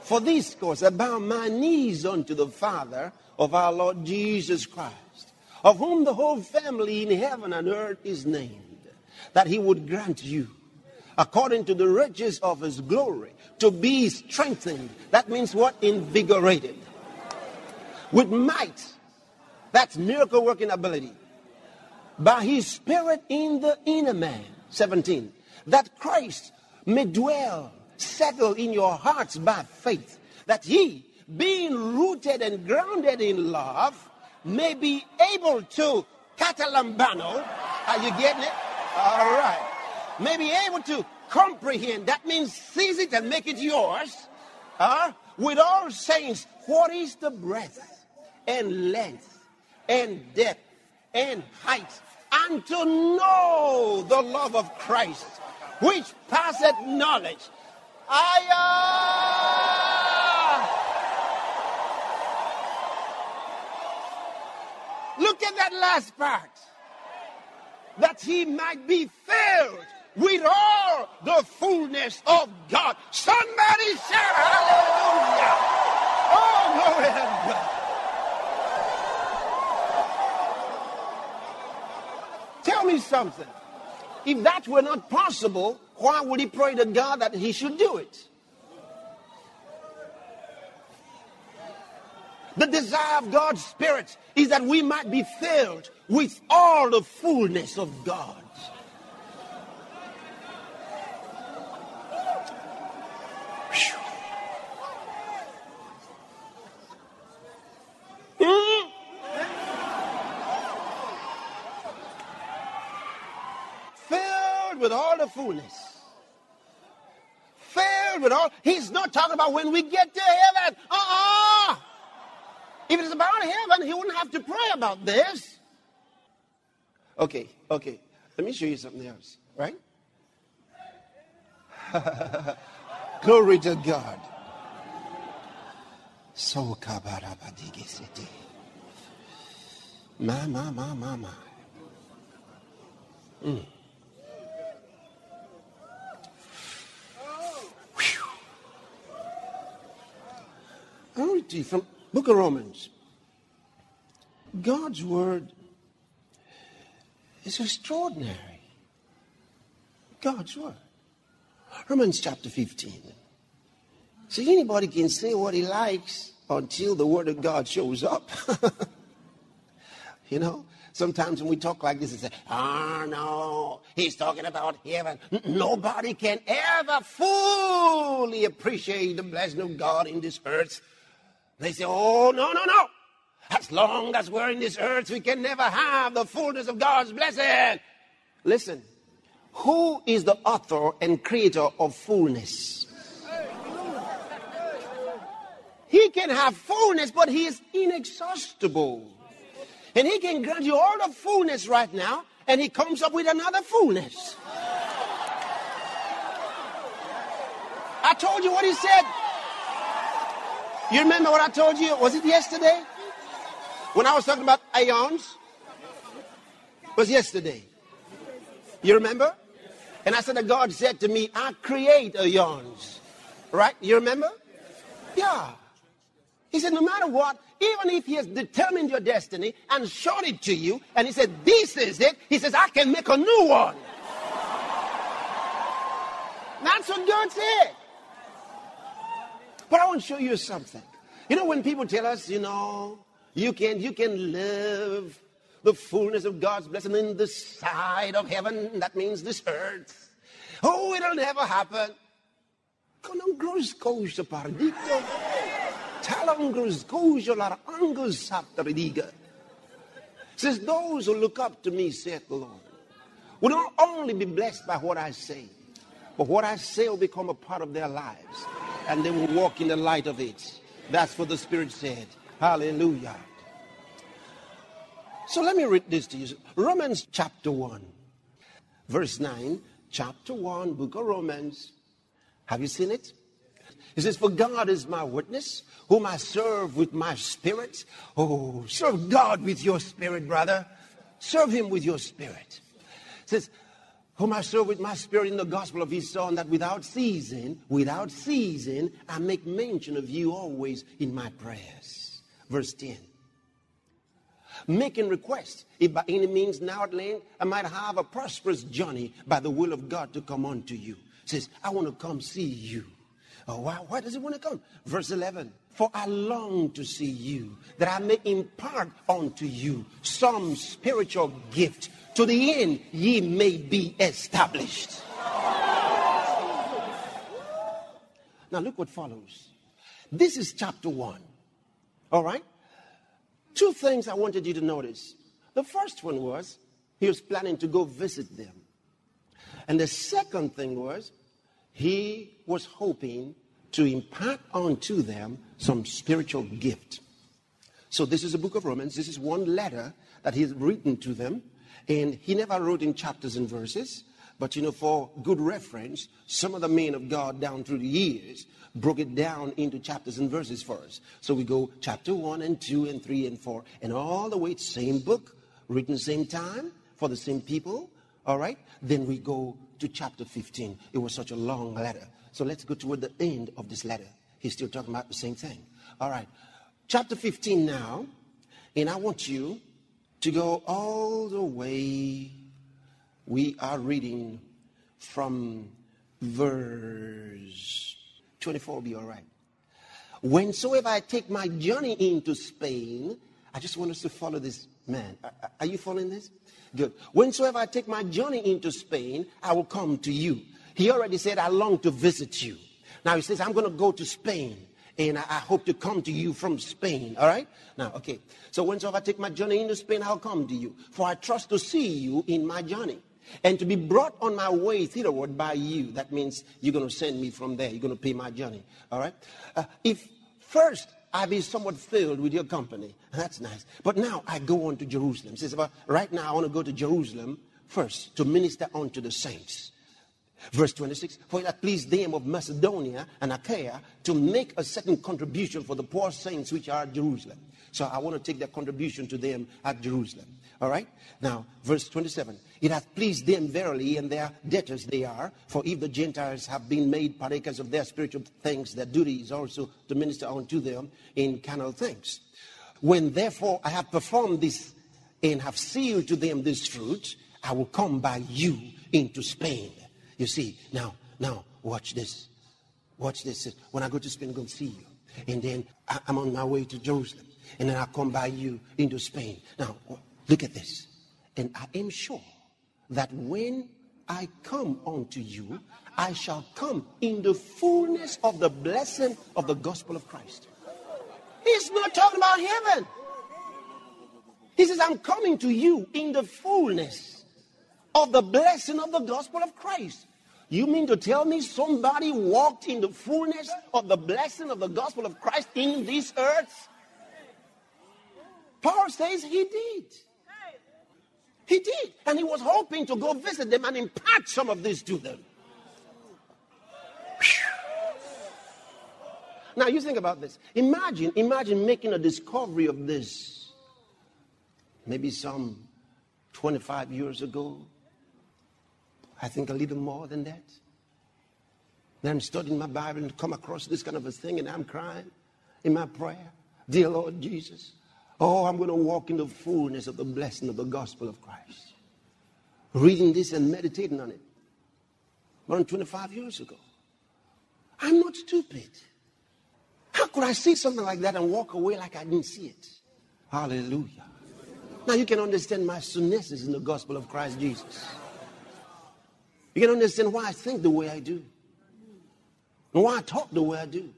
For this cause I bow my knees unto the Father of our Lord Jesus Christ, of whom the whole family in heaven and earth is named, that he would grant you, according to the riches of his glory, to be strengthened. That means what? Invigorated. With might. That's miracle working ability. By his spirit in the inner man. 17. That Christ may dwell settle in your hearts by faith, that he, being rooted and grounded in love, may be able to catalambano. Are you getting it? All right. May be able to comprehend. That means seize it and make it yours. Uh, with all saints, what is the breadth and length and depth and height, and to know the love of Christ, which passeth knowledge Aya! Look at that last part. That he might be filled with all the fullness of God. Somebody shout hallelujah. Oh, glory to God. Tell me something. If that were not possible, why would he pray to God that he should do it? The desire of God's Spirit is that we might be filled with all the fullness of God. Filled fullness filled with all. He's not talking about when we get to heaven. Uh-uh. If it's about heaven, he wouldn't have to pray about this. Okay, okay. Let me show you something else, right? *laughs* Glory to God. So. Ma, ma, ma, ma, ma. Mm. From Book of Romans. God's word is extraordinary. God's word. Romans chapter 15. See, anybody can say what he likes until the word of God shows up. *laughs* you know, sometimes when we talk like this and say, oh no, he's talking about heaven. Nobody can ever fully appreciate the blessing of God in this earth they say, oh, no, no, no. As long as we're in this earth, we can never have the fullness of God's blessing. Listen, who is the author and creator of fullness? He can have fullness, but he is inexhaustible. And he can grant you all the fullness right now, and he comes up with another fullness. I told you what he said. You remember what I told you? Was it yesterday? When I was talking about aeons? It was yesterday. You remember? And I said that God said to me, I create aeons. Right? You remember? Yeah. He said, no matter what, even if he has determined your destiny and showed it to you, and he said, this is it, he says, I can make a new one. That's what God said. But I want to show you something. You know, when people tell us, you know, you can, you can live the fullness of God's blessing in the side of heaven, that means this earth. Oh, it'll never happen. Kung gruscosa pardito. Talang gruscosa lar angus. Says, those who look up to me, saith the Lord, will not only be blessed by what I say, but what I say will become a part of their lives. And they will walk in the light of it. That's what the Spirit said. Hallelujah. So let me read this to you. Romans chapter 1, verse 9. Chapter 1, book of Romans. Have you seen it? He says, For God is my witness, whom I serve with my spirit. Oh, serve God with your spirit, brother. Serve him with your spirit. It says, whom I serve with my spirit in the gospel of his son, that without ceasing, without ceasing, I make mention of you always in my prayers. Verse 10. Making request, if by any means now at length I might have a prosperous journey by the will of God to come unto you. Says, I want to come see you. Oh, why, why does he want to come? Verse 11. For I long to see you, that I may impart unto you some spiritual gift to the end ye may be established. Now look what follows. This is chapter one. All right? Two things I wanted you to notice. The first one was he was planning to go visit them. And the second thing was he was hoping to impart onto them some spiritual gift. So this is a book of Romans. This is one letter that he's written to them. And he never wrote in chapters and verses, but you know, for good reference, some of the men of God down through the years broke it down into chapters and verses for us. So we go chapter 1 and 2 and 3 and 4, and all the way, same book, written same time, for the same people, all right? Then we go to chapter 15. It was such a long letter. So let's go toward the end of this letter. He's still talking about the same thing. All right. Chapter 15 now, and I want you to go all the way. We are reading from verse 24 will be all right. Whensoever I take my journey into Spain, I just want us to follow this man. Are, you following this? Good. Whensoever I take my journey into Spain, I will come to you. He already said, I long to visit you. Now he says, I'm going to go to Spain and I, I, hope to come to you from Spain. All right? Now, okay. So whensoever I take my journey into Spain, I'll come to you. For I trust to see you in my journey and to be brought on my way thitherward by you. That means you're going to send me from there. You're going to pay my journey. All right? Uh, if first I be somewhat filled with your company, that's nice. But now I go on to Jerusalem. Says, about right now I want to go to Jerusalem first to minister unto the saints. Verse 26, for it hath pleased them of Macedonia and Achaia to make a certain contribution for the poor saints which are at Jerusalem. So I want to take that contribution to them at Jerusalem. All right? Now, verse 27. It hath pleased them verily, and their debtors they are. For if the Gentiles have been made partakers of their spiritual things, their duty is also to minister unto them in carnal things. When therefore I have performed this and have sealed to them this fruit, I will come by you into Spain you see, now, now, watch this. Watch this. When I go to Spain, I'm going to see you. And then I'm on my way to Jerusalem. And then I'll come by you into Spain. Now, look at this. And I am sure that when I come unto you, I shall come in the fullness of the blessing of the gospel of Christ. He's not talking about heaven. He says, I'm coming to you in the fullness of the blessing of the gospel of Christ. You mean to tell me somebody walked in the fullness of the blessing of the gospel of Christ in this earth? Paul says he did. He did. And he was hoping to go visit them and impart some of this to them. Now you think about this. Imagine, imagine making a discovery of this. Maybe some 25 years ago, I think a little more than that. Then I'm studying my Bible and come across this kind of a thing and I'm crying in my prayer. Dear Lord Jesus, oh, I'm going to walk in the fullness of the blessing of the gospel of Christ. Reading this and meditating on it. More than 25 years ago. I'm not stupid. How could I see something like that and walk away like I didn't see it? Hallelujah. Now you can understand my soonnesses in the gospel of Christ Jesus. You can understand why I think the way I do. And why I talk the way I do.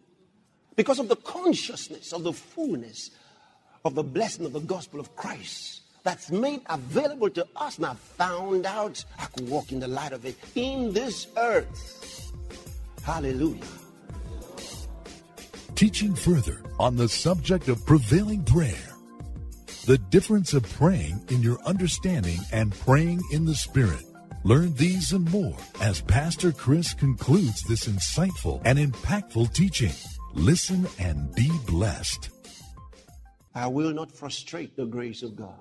Because of the consciousness of the fullness of the blessing of the gospel of Christ that's made available to us. And I found out I could walk in the light of it in this earth. Hallelujah. Teaching further on the subject of prevailing prayer. The difference of praying in your understanding and praying in the Spirit. Learn these and more as Pastor Chris concludes this insightful and impactful teaching. Listen and be blessed. I will not frustrate the grace of God.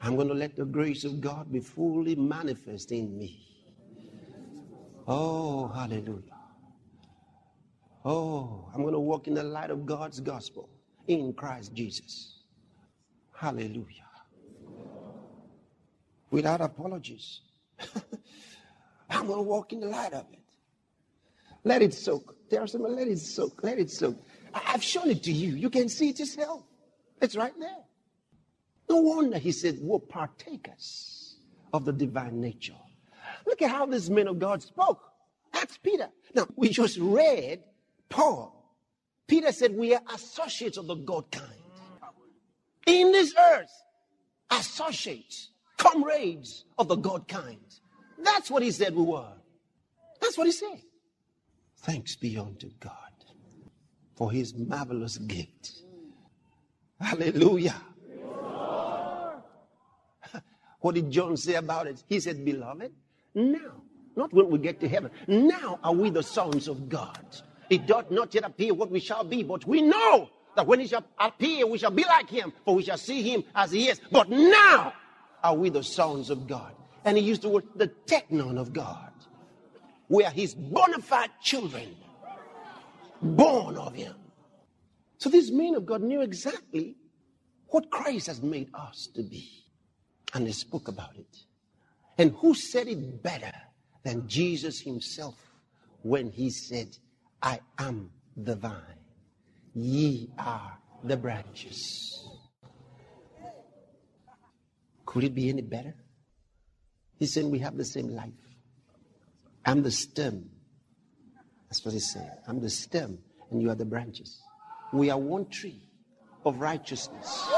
I'm going to let the grace of God be fully manifest in me. Oh, hallelujah. Oh, I'm going to walk in the light of God's gospel in Christ Jesus. Hallelujah without apologies. *laughs* I'm going to walk in the light of it. Let it soak. Tell someone, let it soak. Let it soak. I've shown it to you. You can see it yourself. It's right there. No wonder he said, we're partakers of the divine nature. Look at how this man of God spoke. That's Peter. Now, we just read Paul. Peter said, We are associates of the God kind. In this earth, associates comrades of the God kind. That's what he said we were. That's what he said. Thanks be unto God for his marvelous gift. Hallelujah. What did John say about it? He said, Beloved, now, not when we get to heaven, now are we the sons of God. It doth not yet appear what we shall be, but we know that when he shall appear, we shall be like him, for we shall see him as he is. But now are we the sons of God. And he used the word the technon of God. We are his bona fide children, born of him. So these men of God knew exactly what Christ has made us to be. And they spoke about it. And who said it better than Jesus himself when he said, I am the vine, ye are the branches. Could it be any better? He's saying we have the same life. I'm the stem. That's what he's saying. I'm the stem, and you are the branches. We are one tree of righteousness.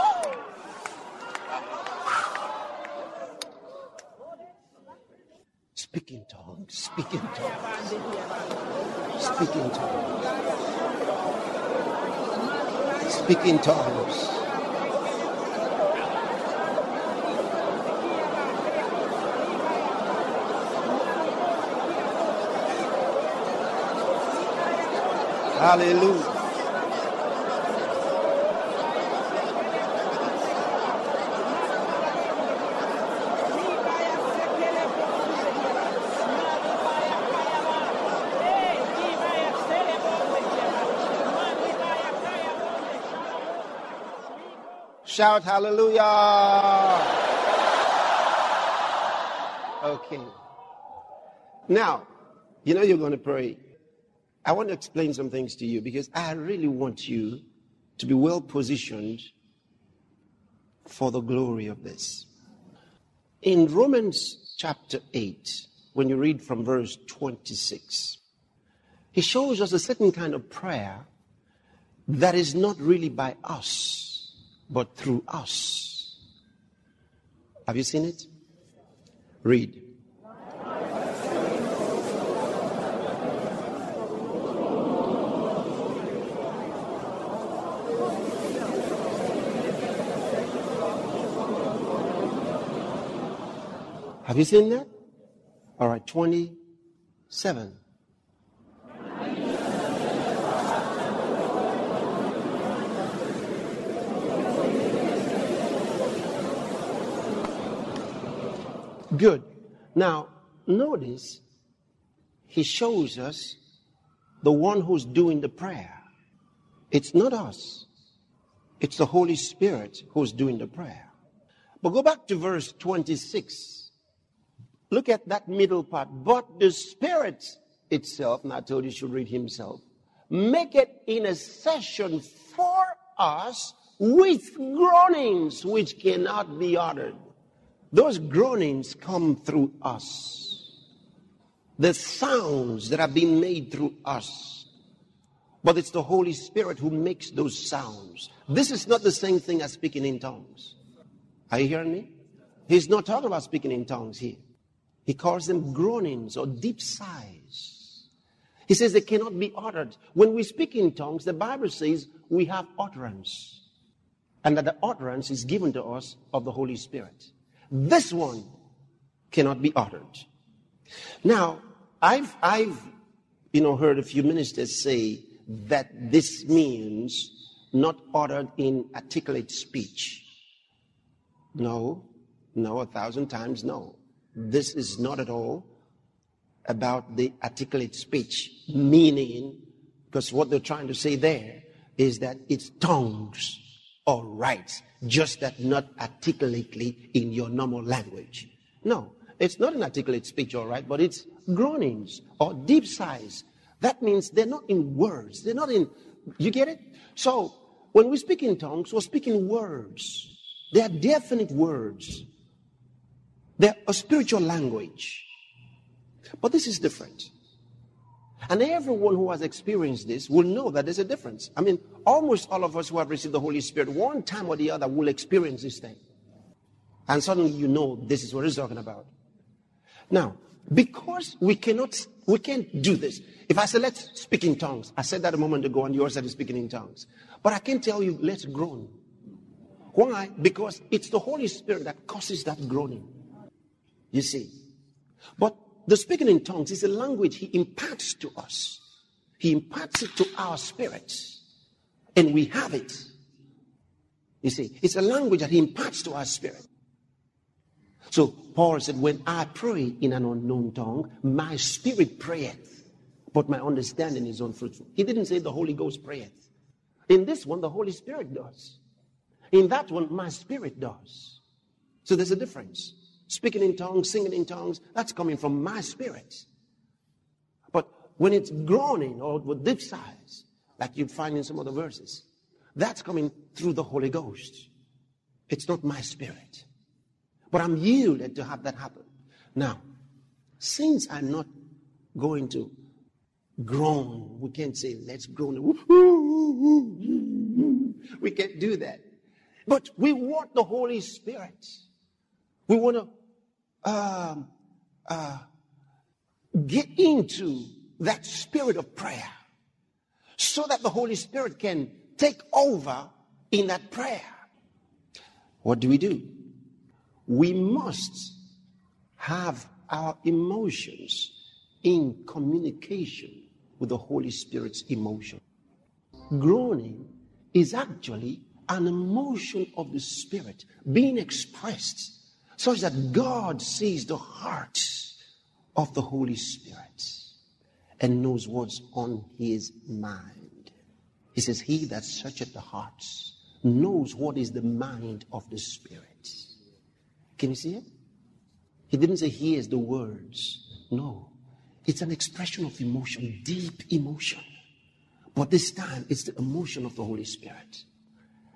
Speak in tongues. Speak in tongues. Speak in tongues. Speak in tongues. Hallelujah. Shout hallelujah. Okay. Now, you know you're going to pray. I want to explain some things to you because I really want you to be well positioned for the glory of this. In Romans chapter 8, when you read from verse 26, he shows us a certain kind of prayer that is not really by us, but through us. Have you seen it? Read. Have you seen that? All right, 27. Good. Now, notice he shows us the one who's doing the prayer. It's not us. It's the Holy Spirit who's doing the prayer. But go back to verse 26. Look at that middle part. But the Spirit itself, and I told you should read himself, make it intercession for us with groanings which cannot be uttered. Those groanings come through us. The sounds that have been made through us. But it's the Holy Spirit who makes those sounds. This is not the same thing as speaking in tongues. Are you hearing me? He's not talking about speaking in tongues here. He calls them groanings or deep sighs. He says they cannot be uttered. When we speak in tongues, the Bible says we have utterance. And that the utterance is given to us of the Holy Spirit. This one cannot be uttered. Now, I've, I've, you know, heard a few ministers say that this means not uttered in articulate speech. No, no, a thousand times no. This is not at all about the articulate speech, meaning, because what they're trying to say there is that it's tongues or rights, just that not articulately in your normal language. No, it's not an articulate speech, all right, but it's groanings or deep sighs. That means they're not in words. They're not in, you get it? So when we speak in tongues, we're speaking words. They are definite words. They're a spiritual language. But this is different. And everyone who has experienced this will know that there's a difference. I mean, almost all of us who have received the Holy Spirit, one time or the other, will experience this thing. And suddenly you know this is what he's talking about. Now, because we cannot, we can't do this. If I say, let's speak in tongues, I said that a moment ago, and you said speaking in tongues. But I can tell you, let's groan. Why? Because it's the Holy Spirit that causes that groaning. You see. But the speaking in tongues is a language he imparts to us. He imparts it to our spirits. And we have it. You see, it's a language that he imparts to our spirit. So Paul said, When I pray in an unknown tongue, my spirit prayeth, but my understanding is unfruitful. He didn't say the Holy Ghost prayeth. In this one, the Holy Spirit does. In that one, my spirit does. So there's a difference. Speaking in tongues, singing in tongues, that's coming from my spirit. But when it's groaning or with deep sighs, like you find in some other verses, that's coming through the Holy Ghost. It's not my spirit. But I'm yielded to have that happen. Now, since I'm not going to groan, we can't say, let's groan. We can't do that. But we want the Holy Spirit. We want to um, uh, get into that spirit of prayer so that the Holy Spirit can take over in that prayer. What do we do? We must have our emotions in communication with the Holy Spirit's emotion. Groaning is actually an emotion of the Spirit being expressed such that God sees the heart of the Holy Spirit and knows what's on his mind. He says, He that searcheth the hearts knows what is the mind of the Spirit. Can you see it? He didn't say, Here's the words. No. It's an expression of emotion, deep emotion. But this time, it's the emotion of the Holy Spirit.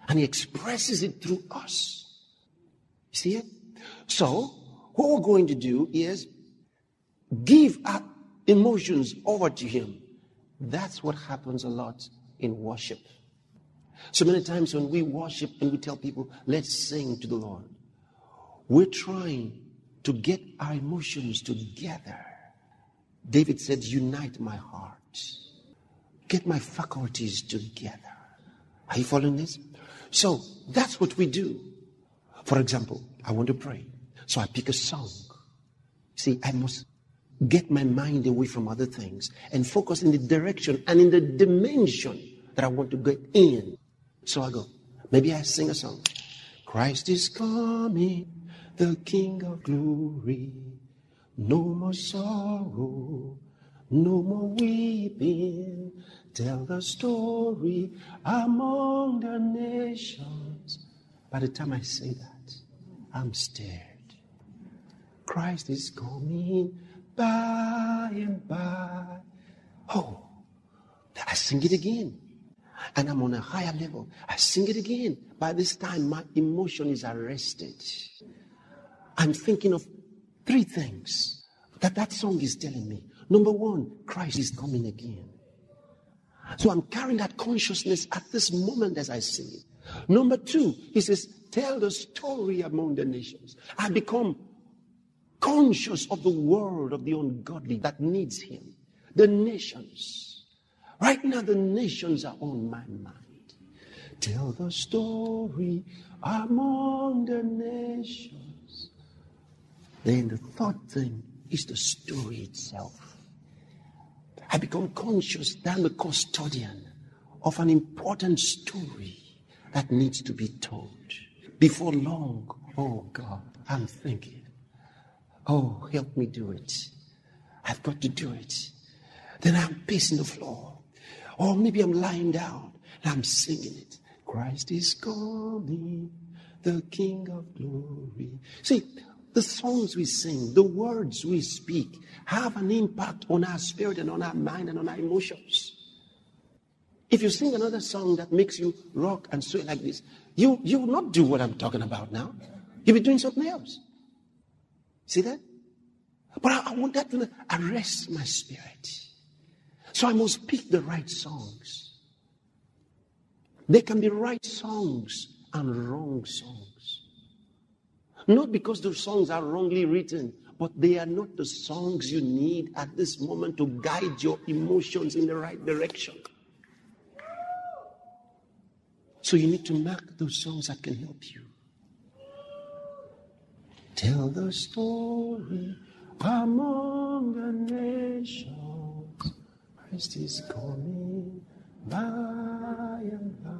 And He expresses it through us. See it? So, what we're going to do is give our emotions over to Him. That's what happens a lot in worship. So many times when we worship and we tell people, let's sing to the Lord, we're trying to get our emotions together. David said, Unite my heart, get my faculties together. Are you following this? So that's what we do. For example, I want to pray. So I pick a song. See, I must get my mind away from other things and focus in the direction and in the dimension that I want to get in. So I go, maybe I sing a song. Christ is coming, the King of glory. No more sorrow, No more weeping. Tell the story among the nations. By the time I say that, I'm scared. Christ is coming by and by. Oh, I sing it again. And I'm on a higher level. I sing it again. By this time, my emotion is arrested. I'm thinking of three things that that song is telling me. Number one, Christ is coming again. So I'm carrying that consciousness at this moment as I sing it. Number two, he says, tell the story among the nations. I become conscious of the world of the ungodly that needs him. The nations. Right now, the nations are on my mind. Tell the story among the nations. Then the third thing is the story itself. I become conscious that I'm a custodian of an important story that needs to be told. Before long, oh God, I'm thinking, oh, help me do it. I've got to do it. Then I'm pacing the floor. Or maybe I'm lying down and I'm singing it. Christ is coming, the King of glory. See, the songs we sing, the words we speak have an impact on our spirit and on our mind and on our emotions. If you sing another song that makes you rock and sway like this, you, you will not do what I'm talking about now. You'll be doing something else. See that? But I, I want that to arrest my spirit. So I must pick the right songs. There can be right songs and wrong songs. Not because the songs are wrongly written, but they are not the songs you need at this moment to guide your emotions in the right direction. So you need to mark those songs that can help you. Tell the story among the nations. Christ is coming by and by.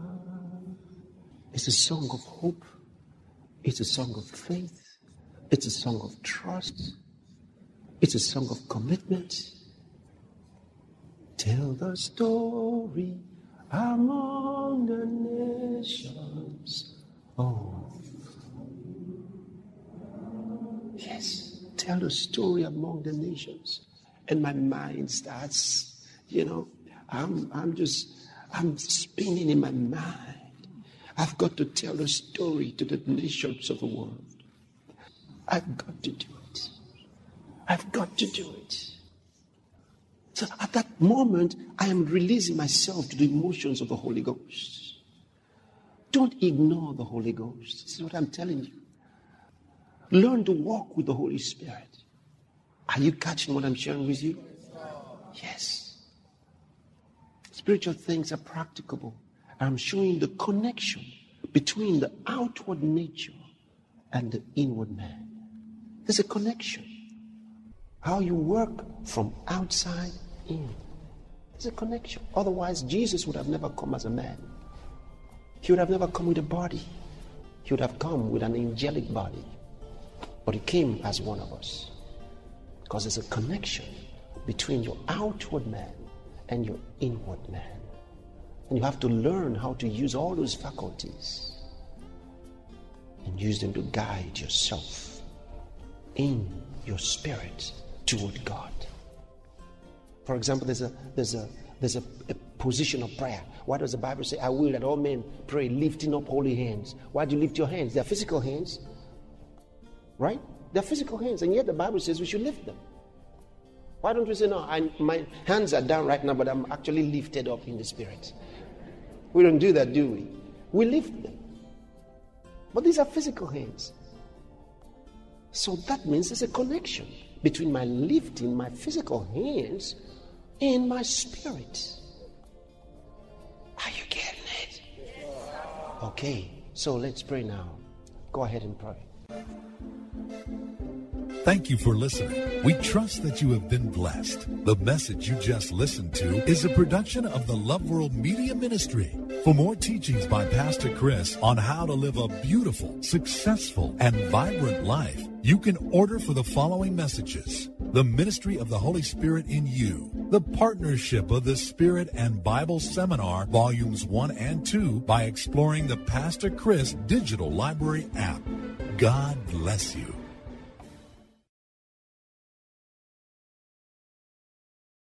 It's a song of hope. It's a song of faith. It's a song of trust. It's a song of commitment. Tell the story among the nations. Oh, yes, tell the story among the nations. And my mind starts, you know, I'm, I'm just, I'm spinning in my mind. I've got to tell a story to the nations of the world. I've got to do it. I've got to do it. So at that moment, I am releasing myself to the emotions of the Holy Ghost. Don't ignore the Holy Ghost. This is what I'm telling you. Learn to walk with the Holy Spirit. Are you catching what I'm sharing with you? Yes. Spiritual things are practicable. I'm showing the connection between the outward nature and the inward man. There's a connection. How you work from outside in. There's a connection. Otherwise, Jesus would have never come as a man. He would have never come with a body. He would have come with an angelic body. But he came as one of us. Because there's a connection between your outward man and your inward man. And you have to learn how to use all those faculties and use them to guide yourself in your spirit toward God. For example, there's a there's a there's a, a, position of prayer. Why does the Bible say, I will that all men pray, lifting up holy hands? Why do you lift your hands? They're physical hands. Right? They're physical hands, and yet the Bible says we should lift them. Why don't we say, No, I, my hands are down right now, but I'm actually lifted up in the spirit? We don't do that, do we? We lift them. But these are physical hands. So that means there's a connection between my lifting my physical hands and my spirit. Are you getting it? Okay, so let's pray now. Go ahead and pray. Thank you for listening. We trust that you have been blessed. The message you just listened to is a production of the Love World Media Ministry. For more teachings by Pastor Chris on how to live a beautiful, successful, and vibrant life, you can order for the following messages The Ministry of the Holy Spirit in You, the Partnership of the Spirit and Bible Seminar, Volumes 1 and 2, by exploring the Pastor Chris Digital Library app. God bless you.